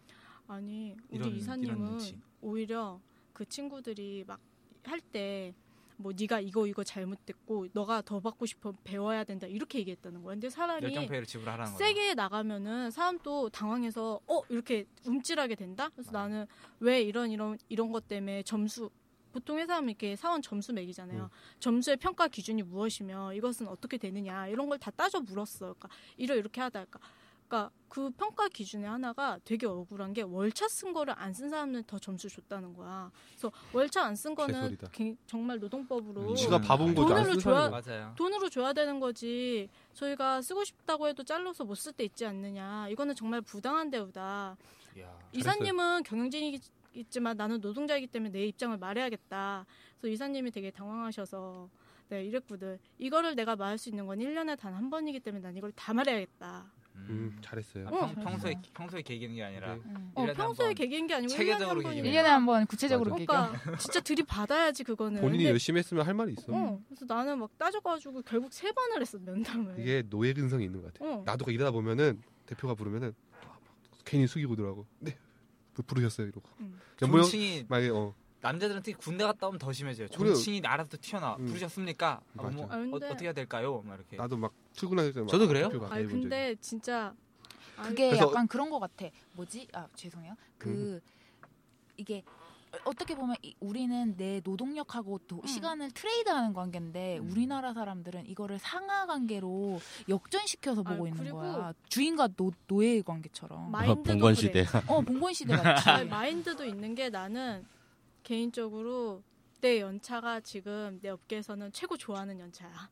아니 우리 이런- 이런 이사님은 눈치. 오히려 그 친구들이 막 할 때 뭐 네가 이거 이거 잘못됐고 너가 더 받고 싶어 배워야 된다 이렇게 얘기했다는 거야. 근데 사람이 열정페이를 지불하라는 거야. 세게 나가면은 사람도 당황해서 어 이렇게 움찔하게 된다. 그래서 아. 나는 왜 이런 이런 이런 것 때문에 점수 보통 회사하면 이렇게 사원 점수 매기잖아요. 음. 점수의 평가 기준이 무엇이며 이것은 어떻게 되느냐 이런 걸 다 따져 물었어. 그러니까 이러 이렇게 하다. 그러니까, 그러니까 그 평가 기준의 하나가 되게 억울한 게 월차 쓴 거를 안 쓴 사람은 더 점수 줬다는 거야. 그래서 월차 안 쓴 거는. 개- 정말 노동법으로 지가 바본 거죠. 돈으로 줘야-. 맞아요. 돈으로 줘야 되는 거지. 저희가 쓰고 싶다고 해도 잘라서 못 쓸 때 있지 않느냐. 이거는 정말 부당한 대우다. 야. 이사님은 경영진이겠지만 나는 노동자이기 때문에 내 입장을 말해야겠다. 그래서 이사님이 되게 당황하셔서 네, 이랬거든. 이거를 내가 말할 수 있는 건 1년에 단 한 번이기 때문에 난 이걸 다 말해야겠다. 음. 음, 잘했어요. 아, 어. 평, 평소에 평소에 개기는 게 아니라 네. 음. 어, 평소에. 개개인 게 아니고 체계적으로 1년에 한 개개인. 1년에 한 번 구체적으로 맞아. 그러니까 (laughs) 진짜 들이받아야지 그거는. 본인이 근데, 열심히 했으면 할 말이 있어. 어, 그래서 나는 막 따져가지고 결국 세 번을 했어 면담을. 이게 노예 근성이 있는 것 같아. 어. 나도 일하다 보면은 대표가 부르면은 괜히 숙이고 들어가고 네그 부르셨어요 이러고 음. 연봉 존칭이 만약에 어 남자들은 특히 군대 갔다 오면 더 심해져요. 존칭이 알아서 튀어나와. 음. 부르셨습니까? 아, 맞아. 뭐, 아, 근데- 어, 떻게 해야 될까요? 막 이렇게. 나도 막 출근하기 전에 막 저도 그래요? 아니 가해본 적이 근데 진짜 그게 약간 그런 것 같아. 뭐지? 아 죄송해요. 그 이게 어떻게 보면 이- 우리는 내 노동력하고 도- 음. 시간을 트레이드하는 관계인데 음. 우리나라 사람들은 이거를 상하 관계로 역전시켜서 아, 보고 있는 그리고 거야. 주인과 노, 노예 관계처럼. 마인드도 봉건 그래. 시대. (laughs) 어 봉건 시대 같이. 아니, 마인드도 있는 게 나는 개인적으로 내 연차가 지금 내 업계에서는 최고 좋아하는 연차야.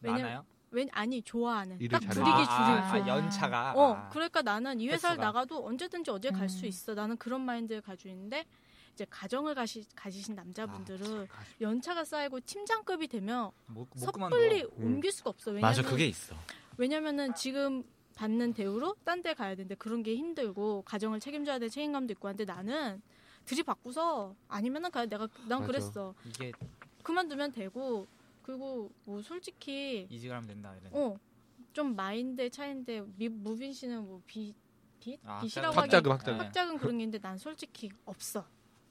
왜냐면- 많아요? 왜 아니 좋아하는 딱 잘해. 줄이기 아, 줄이기 아, 연차가. 어 아. 그러니까 나는 이 회사를 횟수가. 나가도 언제든지 어디 갈수 음. 있어. 나는 그런 마인드를 가지고 있는데 이제 가정을 가시, 가지신 남자분들은 아, 연차가 쌓이고 팀장급이 되면 못, 못 섣불리 그만둬. 음. 옮길 수가 없어. 왜냐면 맞아, 그게 있어. 왜냐면은 지금 받는 대우로 딴 데 가야 되는데 그런 게 힘들고 가정을 책임져야 될 책임감도 있고 한데 나는 들이받고서 아니면은 가 내가 난 맞아. 그랬어 이게 그만두면 되고 그리고 뭐 솔직히 이직을 하면 된다 이런. 어 좀 마인드 차인데 미, 무빈 씨는 뭐 비, 빚? 아, 빚이라고 학자금. 학자금 학자금 네. 학자금 그런 게 있는데 난 솔직히 없어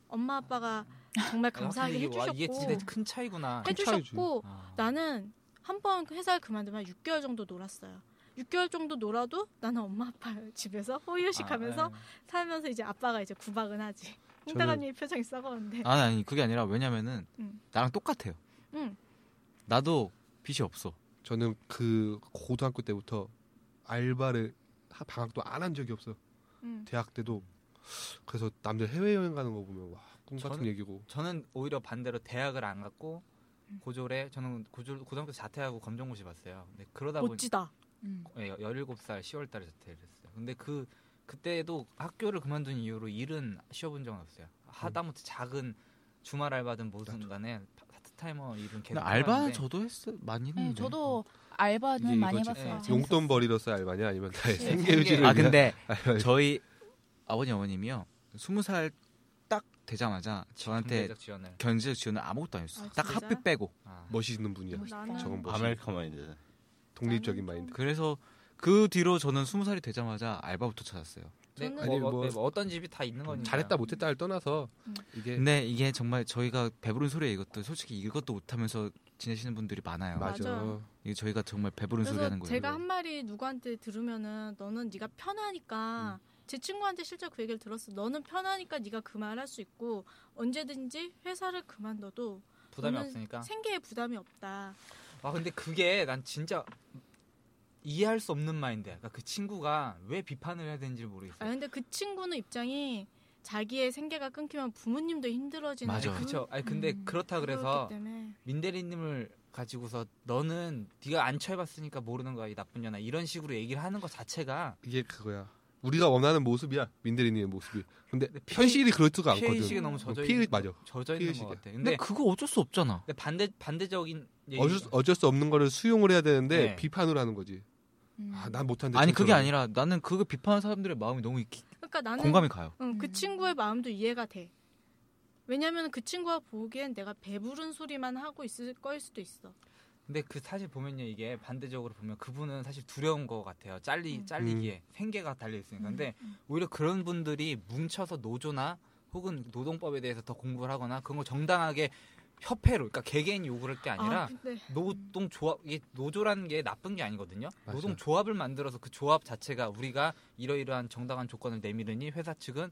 엄마 아빠가 정말 감사하게 아, 이게, 와, 이게 해주셨고 진짜 큰 차이구나. 해주셨고 아. 나는 한 번 회사를 그만두면 6개월 정도 놀았어요. 6개월 정도 놀아도 나는 엄마 아빠 집에서 호의호식 하면서 아, 네. 살면서 이제 아빠가 이제 구박은 하지. 홍다가님의 표정이 썩었는데. 아니, 아니, 그게 아니라 왜냐면은 음. 나랑 똑같아요. 응. 나도 빚이 없어. 저는 그 고등학교 때부터 알바를 하- 방학도 안 한 적이 없어. 응. 대학 때도 그래서 남들 해외 여행 가는 거 보면 와 꿈 같은 저는- 얘기고. 저는 오히려 반대로 대학을 안 갔고 음. 고졸에 저는 고졸 고등학교 자퇴하고 검정고시 봤어요. 근데 그러다 보니 멋지다. 음. 예, 17살 10월 달에 자퇴를 했어요. 근데 그 그때도 학교를 그만둔 이후로 일은 쉬어본 적은 없어요. 하다못해 작은 주말 알바든 뭐든 간에 파- 파트타이머 일은 근데 계속 해봤는데 저도 했어 많이 했는데. 네, 저도 알바는 많이 이거지. 해봤어요. 네. 용돈 벌이로서 알바냐 아니면 나의 네, 생계 유지를 아 근데 알바냐. 저희 아버님 어머님이요 스무 살 딱 되자마자 저한테 경제적 지원을 경제 지원을 아무것도 안 했어. 아, 딱 진짜? 학비 빼고. 아, 멋있는 분이야. 멋있다. 저건 멋있. 아메리카 마인드. 독립적인 마인드. 그래서 그 뒤로 저는 스무 살이 되자마자 알바부터 찾았어요. 네, 저는- 뭐, 아니, 뭐, 뭐- 뭐 어떤 집이 다 있는 거니까 잘했다 못했다를 떠나서 음. 이게 근데 이게 정말 저희가 배부른 소리에 이것도 솔직히 이것도 못하면서 지내시는 분들이 많아요. 맞아. 맞아. 이게 저희가 정말 배부른 소리 그래서 하는 거예요. 제가 한 말이 누구한테 들으면은 너는 네가 편하니까 음. 제 친구한테 실제 그 얘기를 들었어. 너는 편하니까 네가 그 말 할 수 있고 언제든지 회사를 그만둬도 부담이 저는 없으니까. 생계에 부담이 없다. 아 근데 그게 난 진짜 이해할 수 없는 마인드야. 그러니까 그 친구가 왜 비판을 해야 되는지 를 모르겠어요. 아 근데 그 친구는 입장이 자기의 생계가 끊기면 부모님도 힘들어지는 맞아. 그- 그렇죠. 아니 근데 음, 그렇다 그래서 민대리님을 가지고서 너는 네가 안 처해봤으니까 모르는 거야 이 나쁜 년아 이런 식으로 얘기를 하는 것 자체가 이게 그거야. 우리가 원하는 모습이야 민대리님의 모습이. 근데 근데 피해- 현실이 그렇지가 않거든. 피해의식에 너무 젖어 피해 있는 맞아. 젖어 있는 것 피해의식이야. 같아. 근데 근데 그거 어쩔 수 없잖아. 근데 반대 반대적인 얘기 어쩔, 수- 어쩔 수 없는 거를 수용을 해야 되는데 네. 비판을 하는 거지. 음. 아, 난 못한데. 아니 그게. 아니라 나는 그거 비판하는 사람들의 마음이 너무 이- 그러니까 나는 공감이 가요. 응, 그 음. 친구의 마음도 이해가 돼. 왜냐면 그 친구가 보기엔 내가 배부른 소리만 하고 있을 거일 수도 있어. 근데 그 사실 보면요 이게 반대적으로 보면 그분은 사실 두려운 것 같아요. 잘리 음. 잘리기에 생계가 달려 있으니까. 근데 음. 오히려 그런 분들이 뭉쳐서 노조나 혹은 노동법에 대해서 더 공부를 하거나 그런 거 정당하게 협회로 그러니까 개개인 요구를 할게 아니라 아, 근데 노동 조합 이게 노조라는 게 나쁜 게 아니거든요. 맞아요. 노동 조합을 만들어서 그 조합 자체가 우리가 이러이러한 정당한 조건을 내밀으니 회사 측은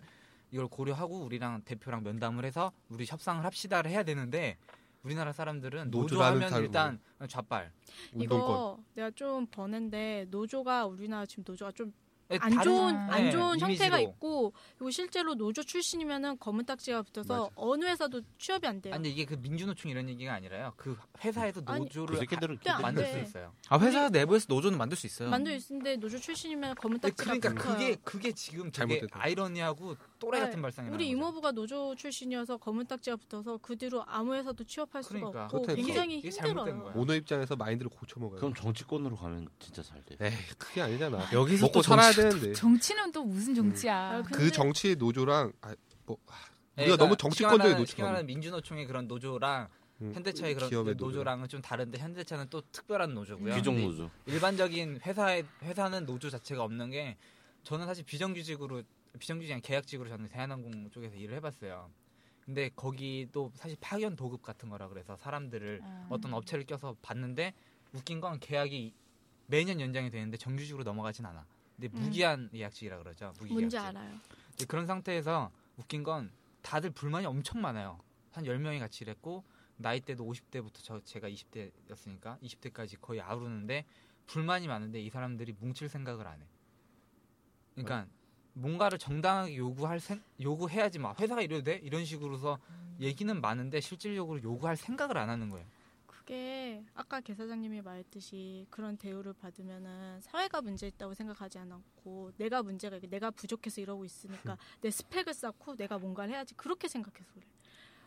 이걸 고려하고 우리랑 대표랑 면담을 해서 우리 협상을 합시다를 해야 되는데 우리나라 사람들은 노조하면. 일단 좌빨. 운동권. 이거 내가 좀 버는데 노조가 우리나라 지금 노조가 좀 예, 안 다른- 좋은 아, 안 예, 좋은 형태가 이미지로. 있고 그리고 실제로 노조 출신이면은 검은 딱지가 붙어서 맞아. 어느 회사도 취업이 안 돼요. 아니 이게 그 민주노총 이런 얘기가 아니라요. 그 회사에서 아니, 노조를 그 새끼들은 안 만들 돼. 수 있어요. 아 회사 내부에서 노조는 만들 수 있어요. 만두 있는데 노조 출신이면 검은 딱지가 그러니까 붙어요. 그게 그게 지금 잘못됐다. 아이러니하고 또래 네, 같은 발상이라는 우리 거죠. 이모부가 노조 출신이어서 검은 딱지가 붙어서 그 뒤로 아무 회사도 취업할 수가 그러니까. 없고 그렇다니까. 굉장히 힘들어요. 오너 입장에서 마인드를 고쳐 먹어요. 그럼 정치권으로 가면 진짜 잘 돼. 에이 그게 아니잖아. 여기서 먹고 또 살아야 되는데. 정치는 또 무슨 정치야? 아, 그- 그 근데- 정치 노조랑 아, 뭐 아, 예, 우리가 너무 정치권적인 쉽게 노처럼. 말하는 민주노총의 그런 노조랑 음, 현대차의 그런. 노조랑은 좀 다른데 현대차는 또 특별한 노조고요. 귀족 근데 노조. 일반적인 회사의 회사는 노조 자체가 없는 게 저는 사실 비정규직으로 비정규직 아니 계약직으로 저는 대한항공 쪽에서 일을 해봤어요. 근데 거기도 사실 파견 도급 같은 거라 그래서 사람들을 아. 어떤 업체를 껴서 봤는데 웃긴 건 계약이 매년 연장이 되는데 정규직으로 넘어가진 않아. 근데 음. 무기한 계약직이라 그러죠. 무기 뭔지 계약직. 알아요. 그런 상태에서 웃긴 건 다들 불만이 엄청 많아요. 한 10명이 같이 일했고 나이대도 50대부터 저 제가 20대였으니까 20대까지 거의 아우르는데 불만이 많은데 이 사람들이 뭉칠 생각을 안 해. 그러니까 뭔가를 정당하게 요구할 생, 요구해야지 막 회사가 이래도 돼 이런 식으로서 얘기는 많은데 실질적으로 요구할 생각을 안 하는 거예요. 그게 아까 개 사장님이 말했듯이 그런 대우를 받으면은 사회가 문제 있다고 생각하지 않았고 내가 문제가 있고 내가 부족해서 이러고 있으니까 내 스펙을 쌓고 내가 뭔가를 해야지 그렇게 생각해서 그래.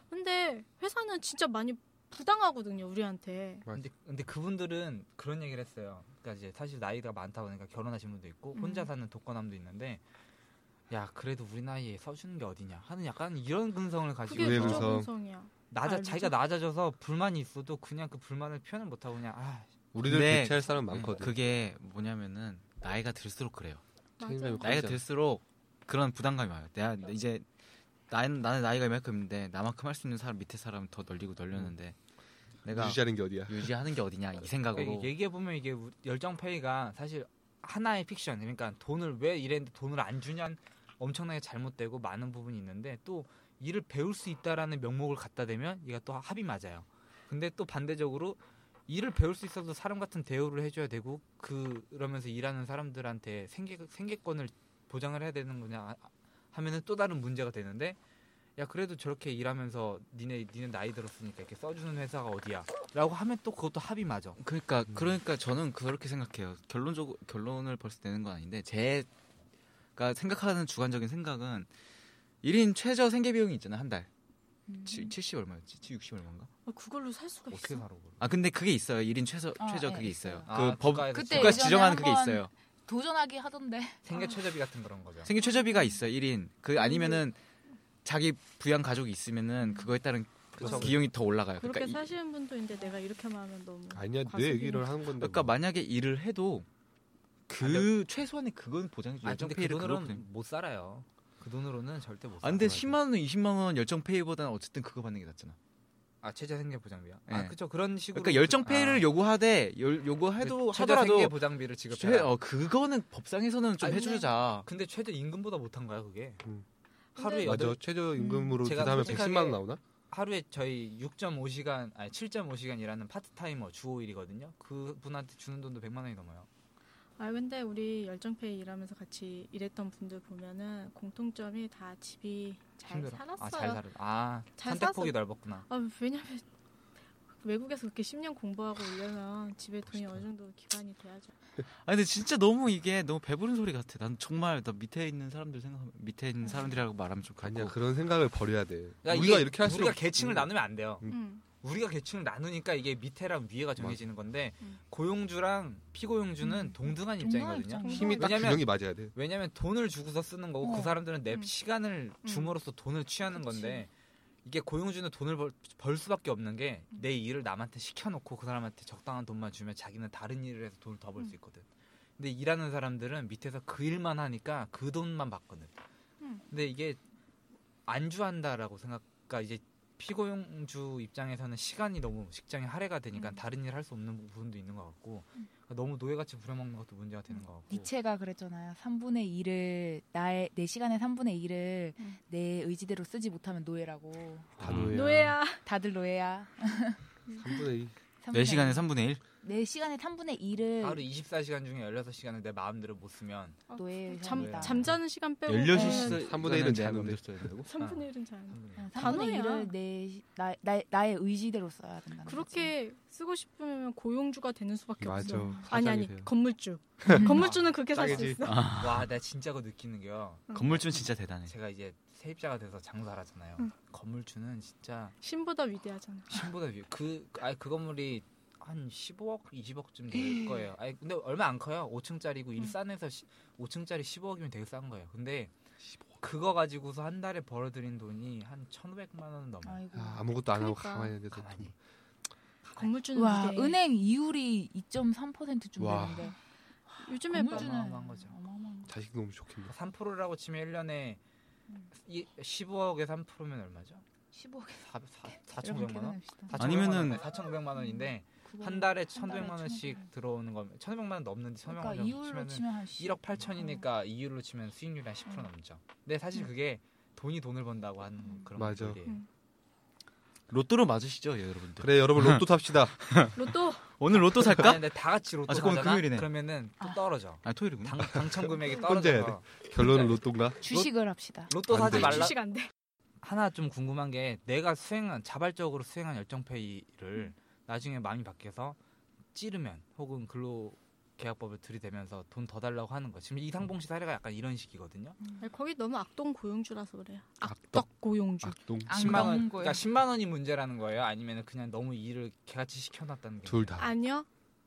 근데 회사는 진짜 많이 부당하거든요 우리한테. 근데 근데 그분들은 그런 얘기를 했어요. 그러니까 이제 사실 나이가 많다 보니까 결혼하신 분도 있고 음. 혼자 사는 독거남도 있는데 야 그래도 우리 나이에 써주는 게 어디냐 하는 약간 이런 근성을 가지고 그게 그래서? 근성 이야. 낮아 알죠? 자기가 낮아져서 불만이 있어도 그냥 그 불만을 표현을 못하고 그냥 아 우리들 대체할 사람 많거든. 그게 뭐냐면은 나이가 들수록 그래요. 맞아. 커. 나이가. 들수록 그런 부담감이 와요. 내가 이제 나는 나는 나이가 이만큼인데 나만큼 할 수 있는 사람 밑에 사람 더 널리고 널렸는데 내가 유지하는 게 어디야? 유지하는 게 어디냐 이 (laughs) 생각으로 얘기해 보면 이게 우- 열정 페이가 사실 하나의 픽션 그러니까 돈을 왜 이랬는데 돈을 안 주냐 엄청나게 잘못되고 많은 부분이 있는데 또 일을 배울 수 있다라는 명목을 갖다 대면 얘가 또 합이 맞아요. 근데 또 반대적으로 일을 배울 수 있어도 사람 같은 대우를 해줘야 되고 그 그러면서 일하는 사람들한테 생계 생계권을 보장을 해야 되는 거냐 하면은 또 다른 문제가 되는데 야 그래도 저렇게 일하면서 니네 니네 나이 들었으니까 이렇게 써주는 회사가 어디야?라고 하면 또 그것도 합이 맞아. 그러니까 그러니까 저는 그렇게 생각해요. 결론적으로 결론을 벌써 내는 건 아닌데 제 가 생각하는 주관적인 생각은 1인 최저 생계 비용이 있잖아요 한 달. 음. 70 얼마였지? 60 얼마인가? 아, 그걸로 살 수가 어떻게 있어? 살아? 아 근데 그게 있어요. 1인 최저 어, 최저 예, 그게 있어요. 있어요. 아, 그법 국가에서 그때 국가 지정하는 그게 있어요. 도전하기 하던데. 생계 최저비 같은 그런 거죠. 생계 최저비가 있어요. 1인. 그 아니면은 자기 부양 가족이 있으면은 그거에 따른 그쵸. 비용이 더 올라가요. 그렇게 그러니까, 이- 사시는 분도 있는데 내가 이렇게 말하면 너무 아니야 내. 얘기를 하는 건데. 그러니까 뭐. 만약에 일을 해도 그 아, 최소한의 그건 보장해 줘요. 아 근데 그 열정페이를 돈으로는. 못 살아요. 그 돈으로는 절대 못아 살아. 근데 10만 원, 20만 원 열정 페이보다는 어쨌든 그거 받는 게 낫잖아. 아 최저 생계 보장비야. 네. 아 그쵸 그런 식으로. 그러니까 열정 페이를 아, 요구하되 열, 요구해도 최저 하더라도 생계 보장비를 최, 지급해. 어 그거는 법상에서는 좀 아니, 해주자. 근데 최저 임금보다 못한 거야 그게. 음. 하루에 근데- 맞아 여덟 최저 임금으로 제가 계산하면 솔직하게 110만 원 나오나? 하루에 저희 6.5시간 아니 7.5시간 일하는 파트타이머 주 5일이거든요. 그 분한테 주는 돈도 100만 원이 넘어요. 아 근데 우리 열정페이 일하면서 같이 일했던 분들 보면은 공통점이 다 집이 잘 힘들어. 살았어요. 아, 잘 살아. 아, 잘 선택폭이 살았어. 넓었구나. 아, 왜냐면 외국에서 그렇게 10년 공부하고 오려면 집에 돈이 어느 정도 기반이 돼야죠. 아 근데 진짜 너무 이게 너무 배부른 소리 같아. 난 정말 나 밑에 있는 사람들 생각하면 밑에 있는 사람들이라고 말하면 좀 아니야. 그런 생각을 버려야 돼. 야, 우리가 이렇게 할수록 우리가 계층을 나누면 안 돼요. 음. 음. 우리가 계층을 나누니까 이게 밑에랑 위에가 정해지는 건데 음. 고용주랑 피고용주는 음. 동등한 입장이거든요. 입장. 힘이 딱 왜냐면- 균형이 맞아야 돼. 왜냐면 돈을 주고서 쓰는 거고 어. 그 사람들은 내 음. 시간을 음. 줌으로써 돈을 취하는 그치. 건데 이게 고용주는 돈을 벌, 벌 수밖에 없는 게 내 일을 남한테 시켜놓고 그 사람한테 적당한 돈만 주면 자기는 다른 일을 해서 돈을 더 벌수 음. 있거든. 근데 일하는 사람들은 밑에서 그 일만 하니까 그 돈만 받거든. 음. 근데 이게 안주한다라고 생각, 그러니까 이제 피고용주 입장에서는 시간이 너무 직장에 할애가 되니까 음. 다른 일 할 수 없는 부분도 있는 것 같고 그러니까 너무 노예같이 부려먹는 것도 문제가 되는 것 같고. 니체가 그랬잖아요. 3분의 1을 나의 내 시간의 3분의 1을 음. 내 의지대로 쓰지 못하면 노예라고. 다 음. 노예야. 노예야. 다들 노예야. 3분의 2. 4 시간에 3분의 1? 내 시간의 3분의 1을 하루 24시간 중에 16시간을 내 마음대로 못 쓰면 노예 잠 노예야. 잠자는 시간 빼고 16시 3분의 1은 제한 내 돼. 써야 된다고? 3분의 1은 잘. 어, 다 3분의 노예야. 1을 내, 나, 나, 나의 의지대로 써야 된다는 그렇게 쓰고 싶으면 고용주가 되는 수밖에 맞아. 없어. 아니 아니 돼요. 건물주. 거지. (laughs) 건물주는 그렇게 살 수. 있어. 와, 내가 진짜 그거 느끼는 게요. 건물주는 진짜 대단해. 제가 이제 세입자가 돼서 장사를 하잖아요. 응. 건물주는 진짜 신보다 위대하잖아. 신보다 위. 그, 아니 그 건물이 한 15억, 20억쯤 될 거예요. 아니 근데 얼마 안 커요. 5층짜리고 일산에서 시, 5층짜리 15억이면 되게 싼 거예요. 근데 그거 가지고서 한 달에 벌어들인 돈이 한 1,500만 원은 넘어요. 아이고. 아, 아무것도 안 하고 그러니까. 가만히 있는데 가만히. 건물주는 와 위대해. 은행 이율이 2.3%쯤 와. 되는데 요즘에 건물주는 어마어마한 거죠. 어마어마한 거. 자식 너무 좋겠네. 3%라고 치면 1년에 음. 15억에 3%면 얼마죠? 15개 4, 4, 4,900만 원? 아니면은- 4,900만 원인데 한 달에 1,200만 원씩 들어오는 거면 1,200만 원 넘는데 1,200만 그러니까 원 이율로 치면은 치면 한 1억 8천이니까 이율로 치면 수익률이 한 10% 음. 넘죠. 근데 사실 그게 돈이 돈을 번다고 하는 음. 그런 맞아. 것들이에요. 음. 로또로 맞으시죠, 예, 여러분들? 그래 여러분 로또 (laughs) 탑시다. 로또 오늘 로또 아니, 살까? 근데 다 같이 로또 아, 잠깐만, 가잖아? 금요일이네. 그러면은 또 아. 떨어져. 아, 토요일이구나. 당, 당첨 금액이 (laughs) 혼자 해야 떨어져서 결론은 로또인가? 주식을 합시다. 로또 안 사지 돼. 말라. 주식 안 돼. 하나 좀 궁금한 게 내가 수행한 자발적으로 수행한 열정페이를 나중에 마음이 바뀌어서 찌르면 혹은 근로 계약법을 들이대면서 돈 더 달라고 하는 거. 지금 이상봉 씨 사례가 약간 이런 식이거든요. 아니, 거기 너무 악동 고용주라서 그래요. 악덕. 고용주. 악동. 아, 10만 원. 그러니까 10만 원이 문제라는 거예요. 아니면 그냥 너무 일을 개같이 시켜놨다는 게. 둘 다. 아니요.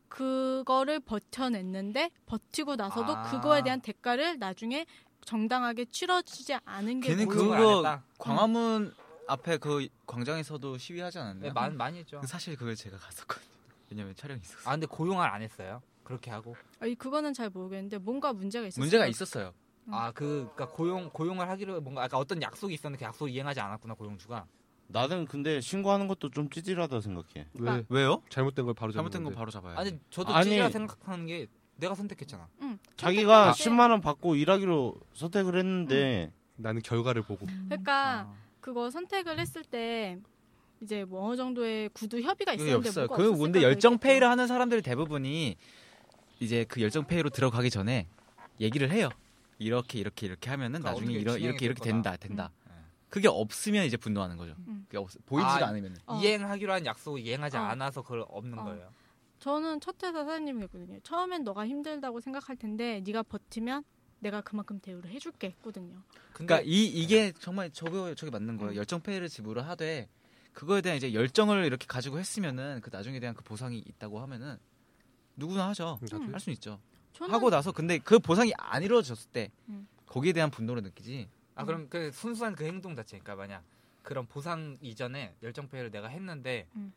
그거를 버텨냈는데 버티고 나서도 아. 그거에 대한 대가를 나중에 정당하게 치러지지 않은 게 걔는 그거? 광화문 앞에 그 광장에서도 시위하지 않았나요? 네, 많이 많이 했죠. 사실 그걸 제가 갔었거든요. 왜냐면 촬영이 있었어. 아 근데 고용을 안 했어요. 그렇게 하고. 아니, 그거는 잘 모르겠는데 뭔가 문제가 있었어요. 문제가 있었어요. 음. 아그 그러니까 고용 고용을 하기로 뭔가 아까 어떤 약속이 있었는데 그 약속 을 이행하지 않았구나 고용주가. 나는 근데 신고하는 것도 좀 찌질하다 생각해. 왜 왜요? 잘못된 걸 바로 잘못된 건 바로 잡아야 아니 돼. 저도 아니. 찌질하 생각하는 게 내가 선택했잖아. 응. 자기가 때 10만 원 받고 일하기로 선택을 했는데 나는 결과를 보고. 그러니까 아. 그거 선택을 했을 때 이제 뭐 어느 정도의 구두 협의가 있었는데 없어요. 그 근데 열정. 페이를 하는 사람들이 대부분이 이제 그 열정 페이로 들어가기 전에 얘기를 해요. 이렇게 이렇게 이렇게 하면은 그러니까 나중에 이러, 이렇게 이렇게 될 된다. 된다. 네. 그게 없으면 이제 분노하는 거죠. 음. 그게 없, 보이지가 아, 않으면. 어. 이행하기로 한 약속을 이행하지 어. 않아서 그걸 없는 어. 거예요. 저는 첫 회사 사장님이 했거든요. 처음엔 너가 힘들다고 생각할 텐데 네가 버티면 내가 그만큼 대우를 해줄게 했거든요. 그러니까 이 이게 정말 저거 저게 맞는 거예요. 음. 열정 페이를 지불을 하되 그거에 대한 이제 열정을 이렇게 가지고 했으면은 그 나중에 대한 그 보상이 있다고 하면은 누구나 하죠. 음. 할수 있죠. 저는 하고 나서 근데 그 보상이 안 이루어졌을 때 음. 거기에 대한 분노를 느끼지. 아 그럼 그 순수한 그 행동 자체니까 만약 그런 보상 이전에 열정 페이를 내가 했는데 음.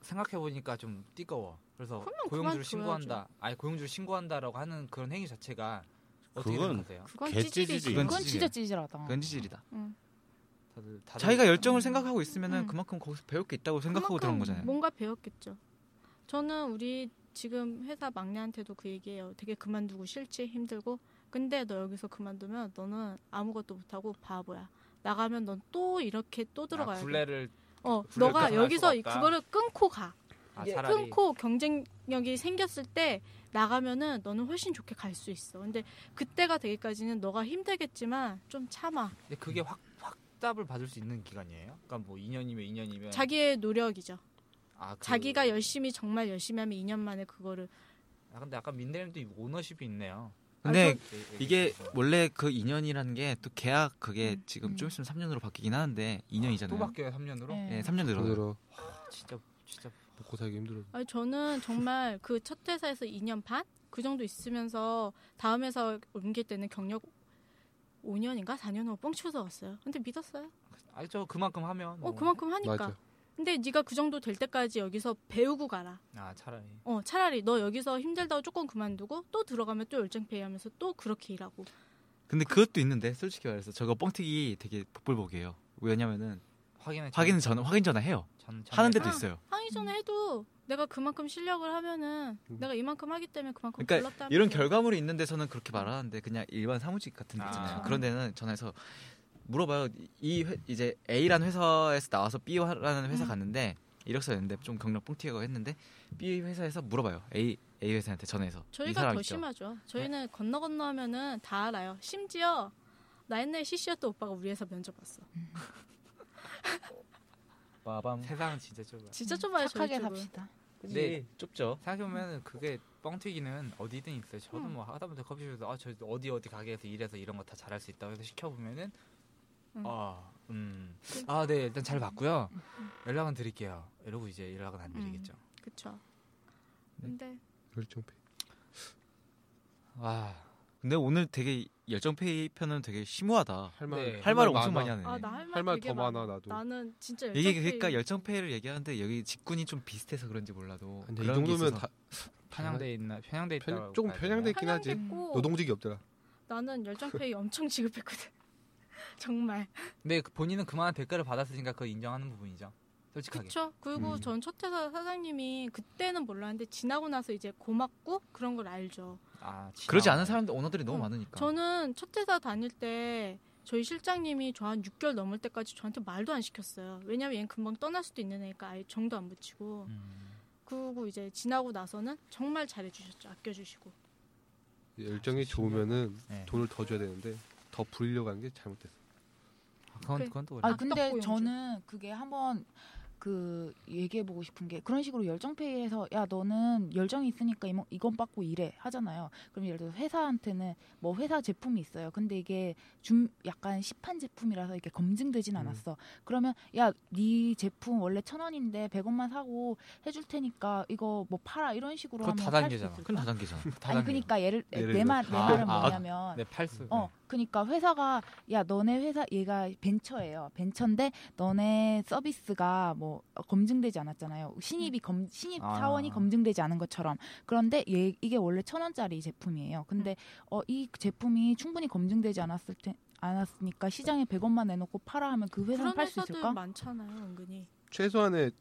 생각해 보니까 좀 띠꺼워. 그래서 고용주를. 신고한다. 아니 고용주를 신고한다라고 하는 그런 행위 자체가 어떻게 그건- 생각하세요? 그건. 찌질이지. 그건. 진짜 찌질하다. 그건 찌질이다. 응. 다들, 다들 자기가 열정을 생각하고 있으면은 음. 그만큼 거기서 배울 게 있다고 생각하고 들어온 거잖아요. 뭔가 배웠겠죠. 저는 우리 지금 회사 막내한테도 그 얘기해요. 되게 그만두고 싫지 힘들고. 근데 너 여기서 그만두면 너는 아무것도 못하고 바보야. 나가면 넌 또 이렇게 또 들어가야 아, 돼. 굴레를 어, 너가 여기서. 그거를 끊고 가. 아, 끊고 경쟁력이 생겼을 때 나가면은 너는 훨씬 좋게 갈 수 있어. 근데 그때가 되기까지는 너가 힘들겠지만 좀 참아. 근데 그게 확 확답을 받을 수 있는 기간이에요? 그러니까 뭐 2년이면 2년이면 자기의 노력이죠. 아, 그- 자기가 열심히 정말 열심히 하면 2년 만에 그거를 아, 근데 약간 민대님도 이 오너십이 있네요. 근데 예, 예, 이게 예. 원래 그 2년이라는 게 또 계약 그게 음, 지금 음. 좀 있으면 3년으로 바뀌긴 하는데 2년이잖아요. 또 바뀌어요 3년으로? 네. 예, 3년 늘어요. 돈으로 진짜 진짜 먹고 살기 힘들어. 아니 저는 정말 그 첫 회사에서 2년 반 그 정도 있으면서 다음 회사 옮길 때는 경력 5년인가 4년 후뻥 치고서 왔어요. 근데 믿었어요. 알죠 그만큼 하면 어 뭐. 그만큼 하니까. 맞아. 근데 네가 그 정도 될 때까지 여기서 배우고 가라. 아 차라리 어 차라리 너 여기서 힘들다고 조금 그만두고 또 들어가면 또 열정페이 하면서 또 그렇게 일하고. 근데 그것도 있는데 솔직히 말해서 저거 뻥튀기 되게 복불복이에요. 왜냐면은 확인은 확인 전 확인 전화 해요. 전, 전 하는 데도 아. 있어요. 하기 전에 해도 내가 그만큼 실력을 하면은 내가 이만큼 하기 때문에 그만큼 그러니까. 이런 결과물이 있는 데서는 그렇게 말하는데 그냥 일반 사무직 같은 데 있잖아요. 아. 그런 데는 전화해서 물어봐요. 이 회- 이제 A라는 회사에서 나와서 B라는 회사 음. 갔는데 이력서 냈는데 좀 경력 뻥튀기고 했는데 B 회사에서 물어봐요. A A 회사한테 전화해서 이 저희가 더 있죠? 심하죠. 저희는 건너 건너 하면은 다 알아요. 심지어 나 옛날에 CC였던 오빠가 우리 회사 면접 봤어. (laughs) 빠밤. 세상은 진짜 좁아 진짜 좁아요 착하게. 삽시다. 네. 좁죠. 생각해보면 그게 뻥튀기는 어디든 있어요. 저도 음. 뭐 하다못해 커피숍에서 아, 저 어디 어디 가게에서 일해서 이런 거 다 잘할 수 있다고 해서 시켜보면은 음. 아, 음. 아, 네, 일단 잘 봤고요. 연락은 드릴게요. 이러고 이제 연락은 안 드리겠죠. 그쵸. 네. 근데 열정페이. 와, 근데 오늘 되게 열정페이 편은 되게 심오하다. 할 말. 네. 할 말을 엄청 많아. 많이 하네. 아 나 할말할말 되게 더 많아. 나도. 나는 진짜 이게 열정페이 그러니까 열정페이를 얘기하는데 여기 직군이 좀 비슷해서 그런지 몰라도 근데 이 그런 게 정도면 있어서 다 편향돼 있나? 편향돼 있다. 편- 조금 편향돼 있긴 하지. 편향됐고 노동직이 없더라. 나는 열정페이 엄청 (laughs) 지급했거든. 정말. 근데 그 본인은 그만한 대가를 받았으니까 그걸 인정하는 부분이죠. 솔직하게. 그쵸. 그리고 음. 전첫 회사 사장님이 그때는 몰랐는데 지나고 나서 이제 고맙고 그런 걸 알죠. 아. 그러지 않은 사람들 오너들이 너무 어, 많으니까. 저는 첫 회사 다닐 때 저희 실장님이 저 한 6개월 넘을 때까지 저한테 말도 안 시켰어요. 왜냐면 얘는 금방 떠날 수도 있는 애니까 아예 정도 안 붙이고. 음. 그리고 이제 지나고 나서는 정말 잘해주셨죠. 아껴주시고. 열정이 좋으면은 네. 돈을 더 줘야 되는데 더 부리려고 한 게 잘못됐어. 그건 그래. 그건 또아 그래. 근데 저는 그게 한번 그 얘기해 보고 싶은 게 그런 식으로 열정 페이에서 야 너는 열정이 있으니까 이모- 이건 받고 일해 하잖아요. 그럼 예를 들어 회사한테는 뭐 회사 제품이 있어요. 근데 이게 좀 약간 시판 제품이라서 이게 검증되진 음. 않았어. 그러면 야 네 제품 원래 천 원인데 백 원만 사고 해줄 테니까 이거 뭐 팔아 이런 식으로 하면 다 팔수 단계잖아. 있을까? 그건 다단계잖아. 아니 그러니까 예를 내 말내 들어서. 말은 아, 아. 뭐냐면 네, 팔수. 어, 그러니까 회사가 야 너네 회사 얘가 벤처예요. 벤처인데 너네 서비스가 뭐 어, 검증되지 않았잖아요. 신입이 검 신입 아. 사원이 검증되지 않은 것처럼. 그런데 얘 이게 원래 천 원짜리 제품이에요. 근데 어 이 제품이 충분히 검증되지 않았을 테 않았으니까 시장에 100원만 내놓고 팔아 하면 그 회사는 그런 팔수 회사들 있을까? 많잖아요. 은근히. 최소한의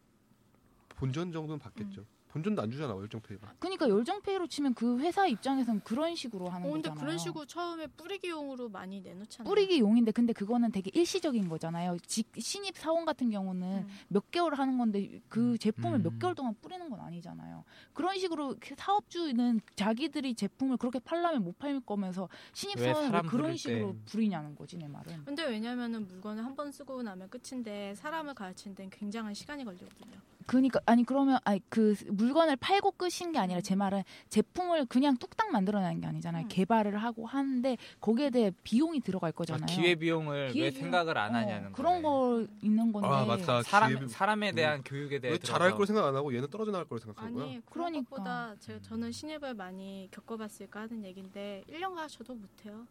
본전 정도는 받겠죠. 본전도 안 주잖아 열정페이가. 그러니까 열정페이로 치면 그 회사 입장에서는 그런 식으로 하는 어, 근데 거잖아요. 그런 식으로 처음에 뿌리기용으로 많이 내놓잖아요. 뿌리기 용인데 근데 그거는 되게 일시적인 거잖아요. 직, 신입 사원 같은 경우는 음. 몇 개월 하는 건데 그 제품을 음. 몇 개월 동안 뿌리는 건 아니잖아요. 그런 식으로 그 사업주는 자기들이 제품을 그렇게 팔려면 못 팔 거면서 신입 사람 그런 식으로 때. 부리냐는 거지 내 말은. 근데 왜냐면은 물건을 한 번 쓰고 나면 끝인데 사람을 가르치는 데는 굉장한 시간이 걸리거든요. 그러니까 아니 그러면 아니 그 물건을 팔고 끝인 게 아니라 제 말은 제품을 그냥 뚝딱 만들어내는 게 아니잖아요. 음. 개발을 하고 하는데 거기에 대해 비용이 들어갈 아, 거잖아요. 기회 비용을 기회 왜 비용. 생각을 안 어, 하냐는 그런 거네. 거 있는 건데. 아 맞다. 사람 기회- 사람에 대한 교육에 대해 왜 잘할 걸 생각 안 하고 얘는 떨어져 나갈 걸 생각한 거야. 아니 그런 그러니까. 것보다 제가 저는 신입을 많이 겪어봤을까 하는 얘기인데 1년 가르쳐도 못해요.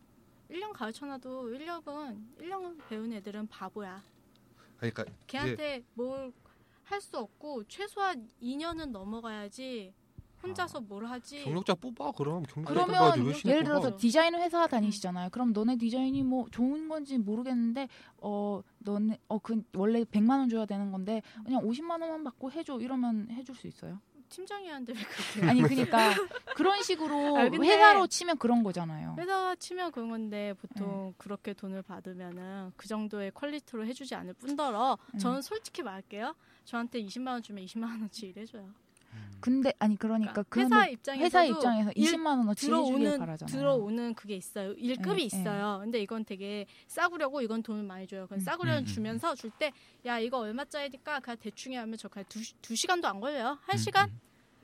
1년 가르쳐놔도 1년은 1년 배운 애들은 바보야. 그러니까 걔한테 뭘 할 수 없고 최소한 2년은 넘어가야지 혼자서 뭘 하지. 경력자 뽑아 그럼 경력자 그러면 예를? 들어서 디자인 회사 다니시잖아요. 그럼 너네 디자인이 뭐 좋은 건지 모르겠는데 어 너네 어그 원래 100만 원 줘야 되는 건데 그냥 50만 원만 받고 해줘 이러면 해줄 수 있어요? 팀장이한테 왜 그렇게? (laughs) 아니 그러니까 그런 식으로 (laughs) 아, 회사로 치면 그런 거잖아요. 회사가 치면 그런 건데 네. 보통 그렇게 돈을 받으면은 그 정도의 퀄리티로 해주지 않을 뿐더러 음. 저는 솔직히 말할게요. 저한테 20만 원 주면 20만 원어치 일해줘요. 근데 아니 그러니까 그 회사 뭐 입장에서도 회사 입장에서 일 20만 원어치 들어오는 바라잖아요. 들어오는 그게 있어요. 일급이 예, 있어요. 근데 이건 되게 싸구려고 이건 돈을 많이 줘요. 그건 음. 싸구려 음, 음, 주면서 줄 때 야 이거 얼마짜리니까 그냥 대충 하면 저 그냥 두, 두 시간도 안 걸려요. 한 시간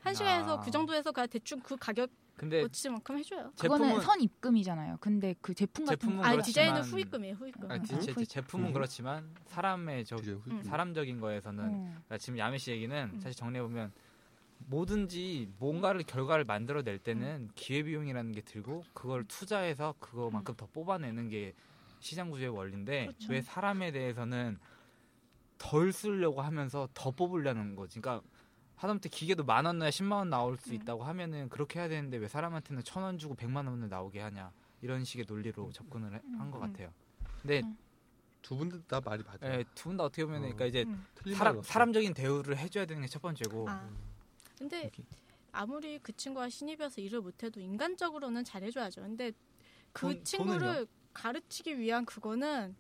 한 시간에서 아. 그 정도에서 그냥 대충 그 가격 근데 고치만큼 해줘요. 그거는 제품은 선 입금이잖아요. 근데 그 제품 같은 제품은 아 그렇지만- 디자인은 후입금이에요. 후입금. 아, 디- 음. 제, 제 제품은 음. 그렇지만 사람의 저. 음. 사람적인 거에서는 어. 그러니까 지금 야매 씨 얘기는 음. 사실 정리해 보면 뭐든지 뭔가를 결과를 만들어낼 때는 음. 기회 비용이라는 게 들고 그걸 투자해서 그거만큼 더 뽑아내는 게 시장 구조의 원리인데 그렇죠. 왜 사람에 대해서는 덜 쓰려고 하면서 더 뽑으려는 거지. 그러니까 하다못해 기계도 만 원, 십만 원 나올 수 음. 있다고 하면은 그렇게 해야 되는데 왜 사람한테는 천 원 주고 백만 원을 나오게 하냐 이런 식의 논리로 접근을 한것 음. 같아요. 근데 음. 두분 다 말이 맞아요. 예, 두분 다 어떻게 보면 어. 그러니까 이제 음. 사람. 사람적인 대우를 해줘야 되는 게 첫 번째고 아. 근데. 아무리 그 친구가 신입이어서 일을 못해도 인간적으로는 잘해줘야죠. 근데 그 돈- 친구를 돈은요? 가르치기 위한 그거는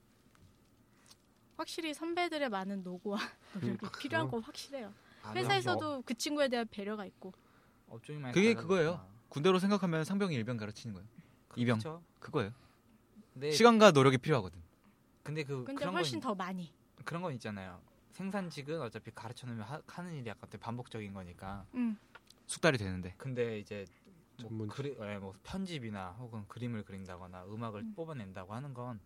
확실히 선배들의 많은 노고와 노력이 필요한 건 확실해요. 아, 회사에서도 그 친구에 대한 배려가 있고. 업- 업종이 많이 그게. 그거예요. 군대로 생각하면 상병이 일병 가르치는 거예요. 이병 그렇죠. 그거예요. 시간과 노력이 필요하거든. 근데 그 근데 그런 훨씬 건 더 많이. 그런 건 있잖아요. 생산직은 어차피 가르쳐 놓으면 하, 하는 일이 약간 반복적인 거니까. 음. 숙달이 되는데. 근데 이제 뭐. 그리, 예, 뭐 편집이나 혹은 그림을 그린다거나 음악을 음. 뽑아낸다고 하는 건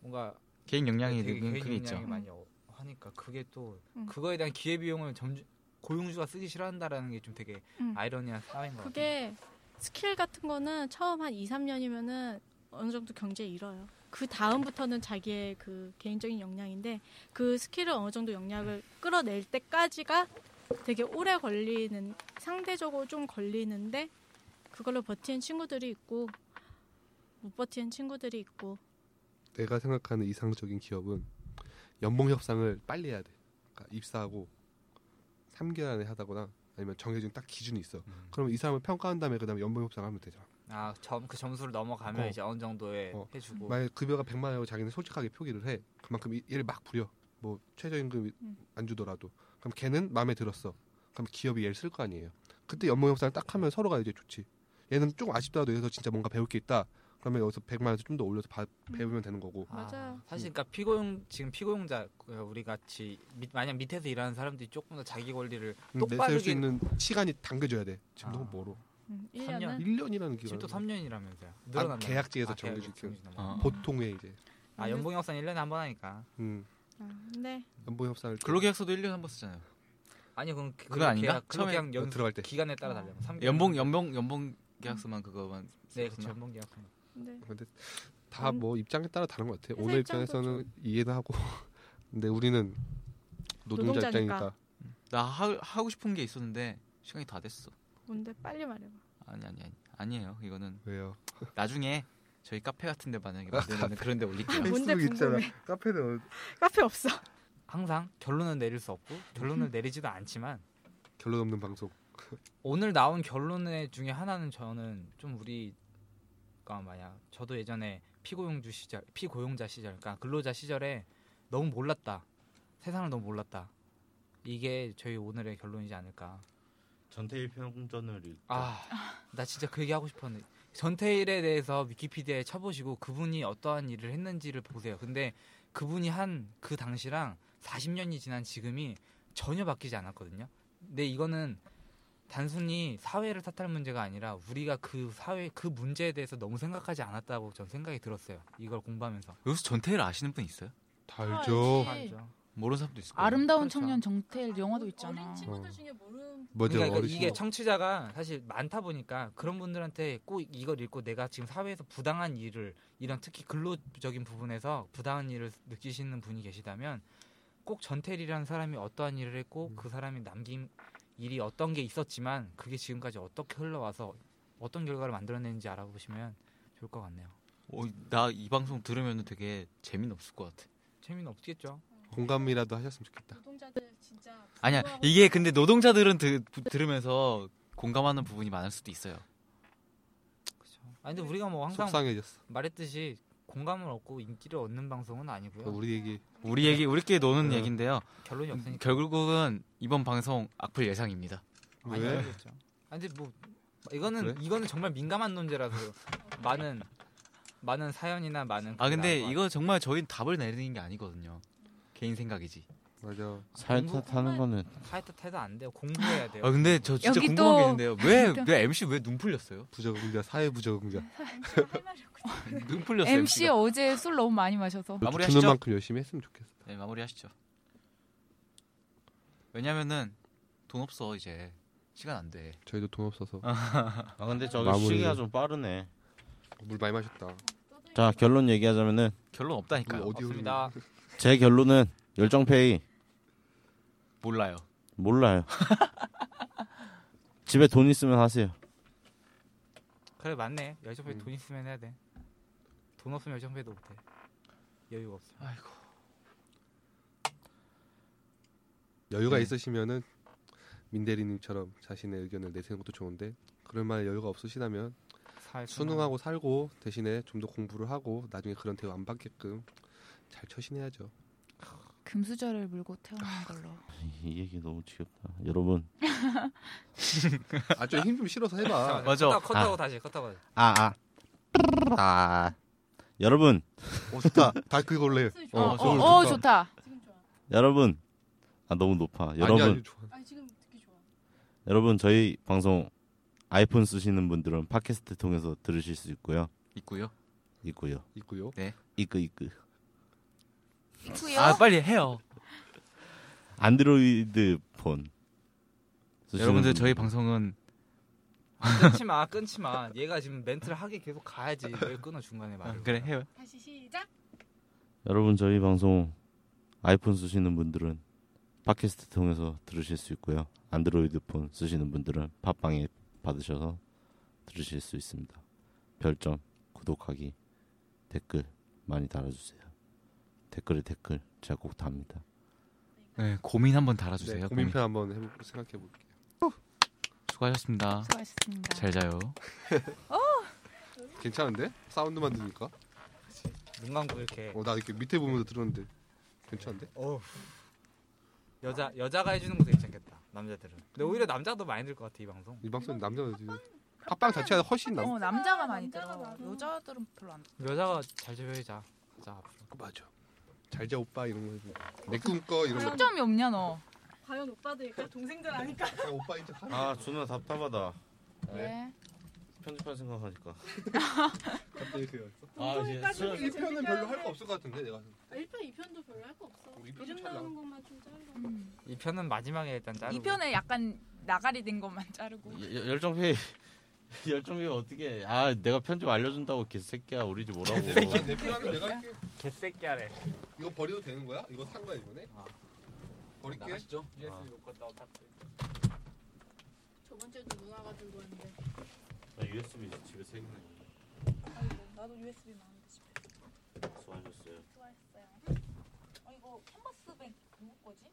뭔가 개인 역량이 되게 는 개인 그게 있죠. 많이 어- 하니까 그게 또 음. 그거에 대한 기회 비용을 점주, 고용주가 쓰기 싫어한다라는 게 좀 되게 음. 아이러니한 사회인 것 같아요. 그게 스킬 같은 거는 처음 한 2, 3년이면은 어느 정도 경지에 이뤄요. 그 다음부터는 자기의 그 개인적인 역량인데 그 스킬을 어느 정도 역량을 끌어낼 때까지가 되게 오래 걸리는 상대적으로 좀 걸리는데 그걸로 버티는 친구들이 있고 못 버티는 친구들이 있고 내가 생각하는 이상적인 기업은 연봉 협상을 빨리 해야 돼. 그러니까 입사하고 3개월 안에 하다거나 아니면 정해진 딱 기준이 있어. 음. 그러면 이 사람을 평가한 다음에 그다음에 연봉 협상하면 되잖아. 아, 점, 그 점수를 넘어가면 어. 이제 어느 정도에 어. 해주고. 만약 급여가 100만 원이고 자기는 솔직하게 표기를 해. 그만큼 이- 얘를 막 부려. 뭐 최저임금 음. 안 주더라도. 그럼 걔는 마음에 들었어. 그럼 기업이 얘를 쓸 거 아니에요. 그때 연봉 협상을 딱 하면 서로가 이제 좋지. 얘는 조금 아쉽더라도 여기서 진짜 뭔가 배울 게 있다. 그러면 여기서 100만 원에서 좀 더 올려서 바- 음. 배우면 되는 거고. 아, 맞아요. 사실 그러니까 피고용 지금 피고용자 그 우리 같이 밑- 만약 밑에서 일하는 사람들이 조금 더 자기 권리를 음, 똑바르게- 내세울 수 있는 시간이 당겨져야 돼. 지금 아. 너무 멀어. 음, 삼 년? 1년은 1년이라는 기간. 지금 또 3년이라면서요. 아, 늘어난다. 계약직에서 아, 정해진 정해진 어. 보통의 이제 아 연봉 협상 1년에 한 번 하니까. 음, 아, 근데 연봉 협상을 근로계약서도 1년에 한 번 쓰잖아요. 아니 그건 그- 그거 아닌가? 계약, 처음에 그냥 연 들어갈 때. 기간에 따라 달려. 삼 연봉 연봉 연봉 계약서만 그거만 네. 그렇죠. 연봉 계약. 근데 근데 다 음. 뭐 입장에 따라 다른 것 같아. 회사 오늘 입장에서는 이해는 하고, (laughs) 근데 우리는 노동자 노동자니까. 입장이니까 나 하, 하고 싶은 게 있었는데 시간이 다 됐어. 뭔데 빨리 말해봐. 아니 아니 아니 아니에요. 이거는 왜요? 나중에 저희 카페 같은데 만약에 만들면 그런데 올릴게요. 뭔데 궁금해. 카페는 카페 없어. 항상 결론은 내릴 수 없고 결론을 내리지도 않지만 결론 없는 방송. 오늘 나온 결론의 중에 하나는 저는 좀 우리가 만약 저도 예전에 피고용주 시절, 피고용자 시절, 그러니까 근로자 시절에 너무 몰랐다. 세상을 너무 몰랐다. 이게 저희 오늘의 결론이지 않을까. 전태일 평전을 읽고 아, 나 진짜 그 얘기 하고 싶었는데 전태일에 대해서 위키피디아에 쳐보시고 그분이 어떠한 일을 했는지를 보세요. 근데 그분이 한 그 당시랑 40년이 지난 지금이 전혀 바뀌지 않았거든요. 근데 이거는 단순히 사회를 탓할 문제가 아니라 우리가 그 사회 그 문제에 대해서 너무 생각하지 않았다고 전 생각이 들었어요. 이걸 공부하면서. 여기서 전태일 아시는 분 있어요? 다 알죠. 아, 알죠. 모르는 사람도 있을 거예요. 아름다운 그렇죠. 청년 정태일 영화도 있잖아. 어린 친구들 어. 중에 모르는 뭐죠? 그러니까. 이게 청취자가 사실 많다 보니까 그런 분들한테 꼭 이걸 읽고 내가 지금 사회에서 부당한 일을 이런 특히 근로적인 부분에서 부당한 일을 느끼시는 분이 계시다면 꼭 전태일이라는 사람이 어떠한 일을 했고 음. 그 사람이 남긴 일이 어떤 게 있었지만 그게 지금까지 어떻게 흘러와서 어떤 결과를 만들어내는지 알아보시면 좋을 것 같네요. 어, 나이 방송 들으면 되게 재미는 없을 것 같아. 재미는 없겠죠. 공감이라도 하셨으면 좋겠다. 노동자들 진짜 아니야 이게 근데 노동자들은 드, 들으면서 공감하는 부분이 많을 수도 있어요. 그렇죠. 아니 근데 우리가 뭐 항상 속상해졌어. 말했듯이 공감을 얻고 인기를 얻는 방송은 아니고요. 우리 얘기 우리 얘기 우리끼리 노는 네. 얘긴데요. 결론이 없으니까. 결국은 이번 방송 악플 예상입니다. 아니, 왜? 아니 근데 뭐 이거는 그래? 이거는 정말 민감한 논제라서 많은 많은 사연이나 많은 아 근데 이거 정말 저희는 답을 내리는 게 아니거든요. 개인 생각이지. 맞아. 살 공부- 탓하는 거는 카이트 태도 안 돼요. 공부해야 돼요. 아 근데 저 진짜 여기 궁금한 게 또- 있는데요. 왜 왜 MC 왜 눈 풀렸어요? 부적응자 사회 부적응자. (laughs) 눈 풀렸어요. MC 어제 술 너무 많이 마셔서 마무리하시죠. 주는 만큼 열심히 했으면 좋겠어. 네 마무리하시죠. 왜냐면은 돈 없어 이제 시간 안 돼. 저희도 돈 없어서 (laughs) 아 근데 저기 마무리. 시기가 좀 빠르네. 물 많이 마셨다. 자 결론 얘기하자면은 결론 없다니까 요. 어디 없습니다. 제 결론은 열정페이 몰라요. 몰라요. 집에 돈 있으면 하세요. 그래 맞네. 열정페이 음. 돈 있으면 해야 돼. 돈 없으면 열정페이도 못해. 여유가 없어. 아이고. 여유가 네. 있으시면은 민대리님처럼 자신의 의견을 내세우는 것도 좋은데 그럴 만한 여유가 없으시다면 살 수능하고 살고 대신에 좀 더 공부를 하고 나중에 그런 대우 안 받게끔 잘 처신해야죠. 금수저를 물고 태어난 걸로. 이 얘기 너무 지겹다. 여러분 아좀 힘 좀 실어서 해봐. 맞아. 컷하고, 컷하고 아. 다시 컷하고 다시. 아 아. 아. 여러분 오 좋다. 다 그걸래. 어, 어, 어, 좋다. 어 좋다. 지금 좋아. 여러분 아 너무 높아. 아니, 여러분 아니, 좋아. 아니 지금 듣기 좋아. 여러분 저희 방송 아이폰 쓰시는 분들은 팟캐스트 통해서 들으실 수 있고요. 있고요. 있고요. 있고요. 이끄 이끄. 투요? 아 빨리 해요. 안드로이드 폰. 여러분들 저희. 방송은 끊지 마, 끊지 마. 얘가 지금 멘트를 하게 계속 가야지. 왜 끊어 중간에 아, 말. 그래 해요. 다시 시작. 여러분 저희 방송 아이폰 쓰시는 분들은 팟캐스트 통해서 들으실 수 있고요. 안드로이드 폰 쓰시는 분들은 팟빵에 받으셔서 들으실 수 있습니다. 별점, 구독하기, 댓글 많이 달아주세요. 댓글에 댓글 제가 꼭 답니다. 네 고민 한번 달아주세요. 네, 고민. 고민편 한번 해보, 생각해 볼게요. 수고하셨습니다. 수고하셨습니다. 잘 자요. (laughs) 괜찮은데? 사운드만 들으니까. 눈 감고 이렇게. 어, 나 이렇게 밑에 보면서 들었는데 괜찮은데? 어. 여자 여자가 해주는 것도 괜찮겠다. 남자들은. 근데 오히려 남자도 많이 들 것 같아 이 방송. 이 방송 남자가 지금 팟빵 자체가 훨씬 남. 어 남자가 많이 남자가 들어. 여자들은 별로 안. 들어. 여자가 잘 줘야자. 자 앞으로. 맞아. 잘자 오빠 이런 거 해주고. 내 꿈꿔 이런 거. 초점이 없냐 너. 과연 오빠들일까 동생들 아닐까? 아, 오빠 이제 하. 아 준아 답답하다. 네. 편집할 생각하니까. (laughs) 갑자기 그랬어. 아 이제 동성애까지 슬- 되게 1편은 별로 할 거 없을 것 같은데 내가. 1편, 2편도 별로 할 거 없어. 우리 이편 좀 이름 잘라. 나오는 것만 좀 잘라. 음. 이 편은 마지막에 일단 자르고. 이 편에 약간 나가리 된 것만 자르고. 여- 열정페이 열정페이 어떻게? 아 내가 편집 알려준다고 개새끼야 우리 집 오라고. 내 편은 내가 할게. 개새끼야래. 이거 버려도 되는 거야? 이거 산 거야 이번에? 아. 버릴게. USB 놓고 다 저번 주에도 누나가 들고 왔는데. 나 USB 집에 세 개나 아이고, 나도 USB 많은데 집에. 수고하셨어요. 수고하셨어요. 어 이거 캔버스 백 누구 거지?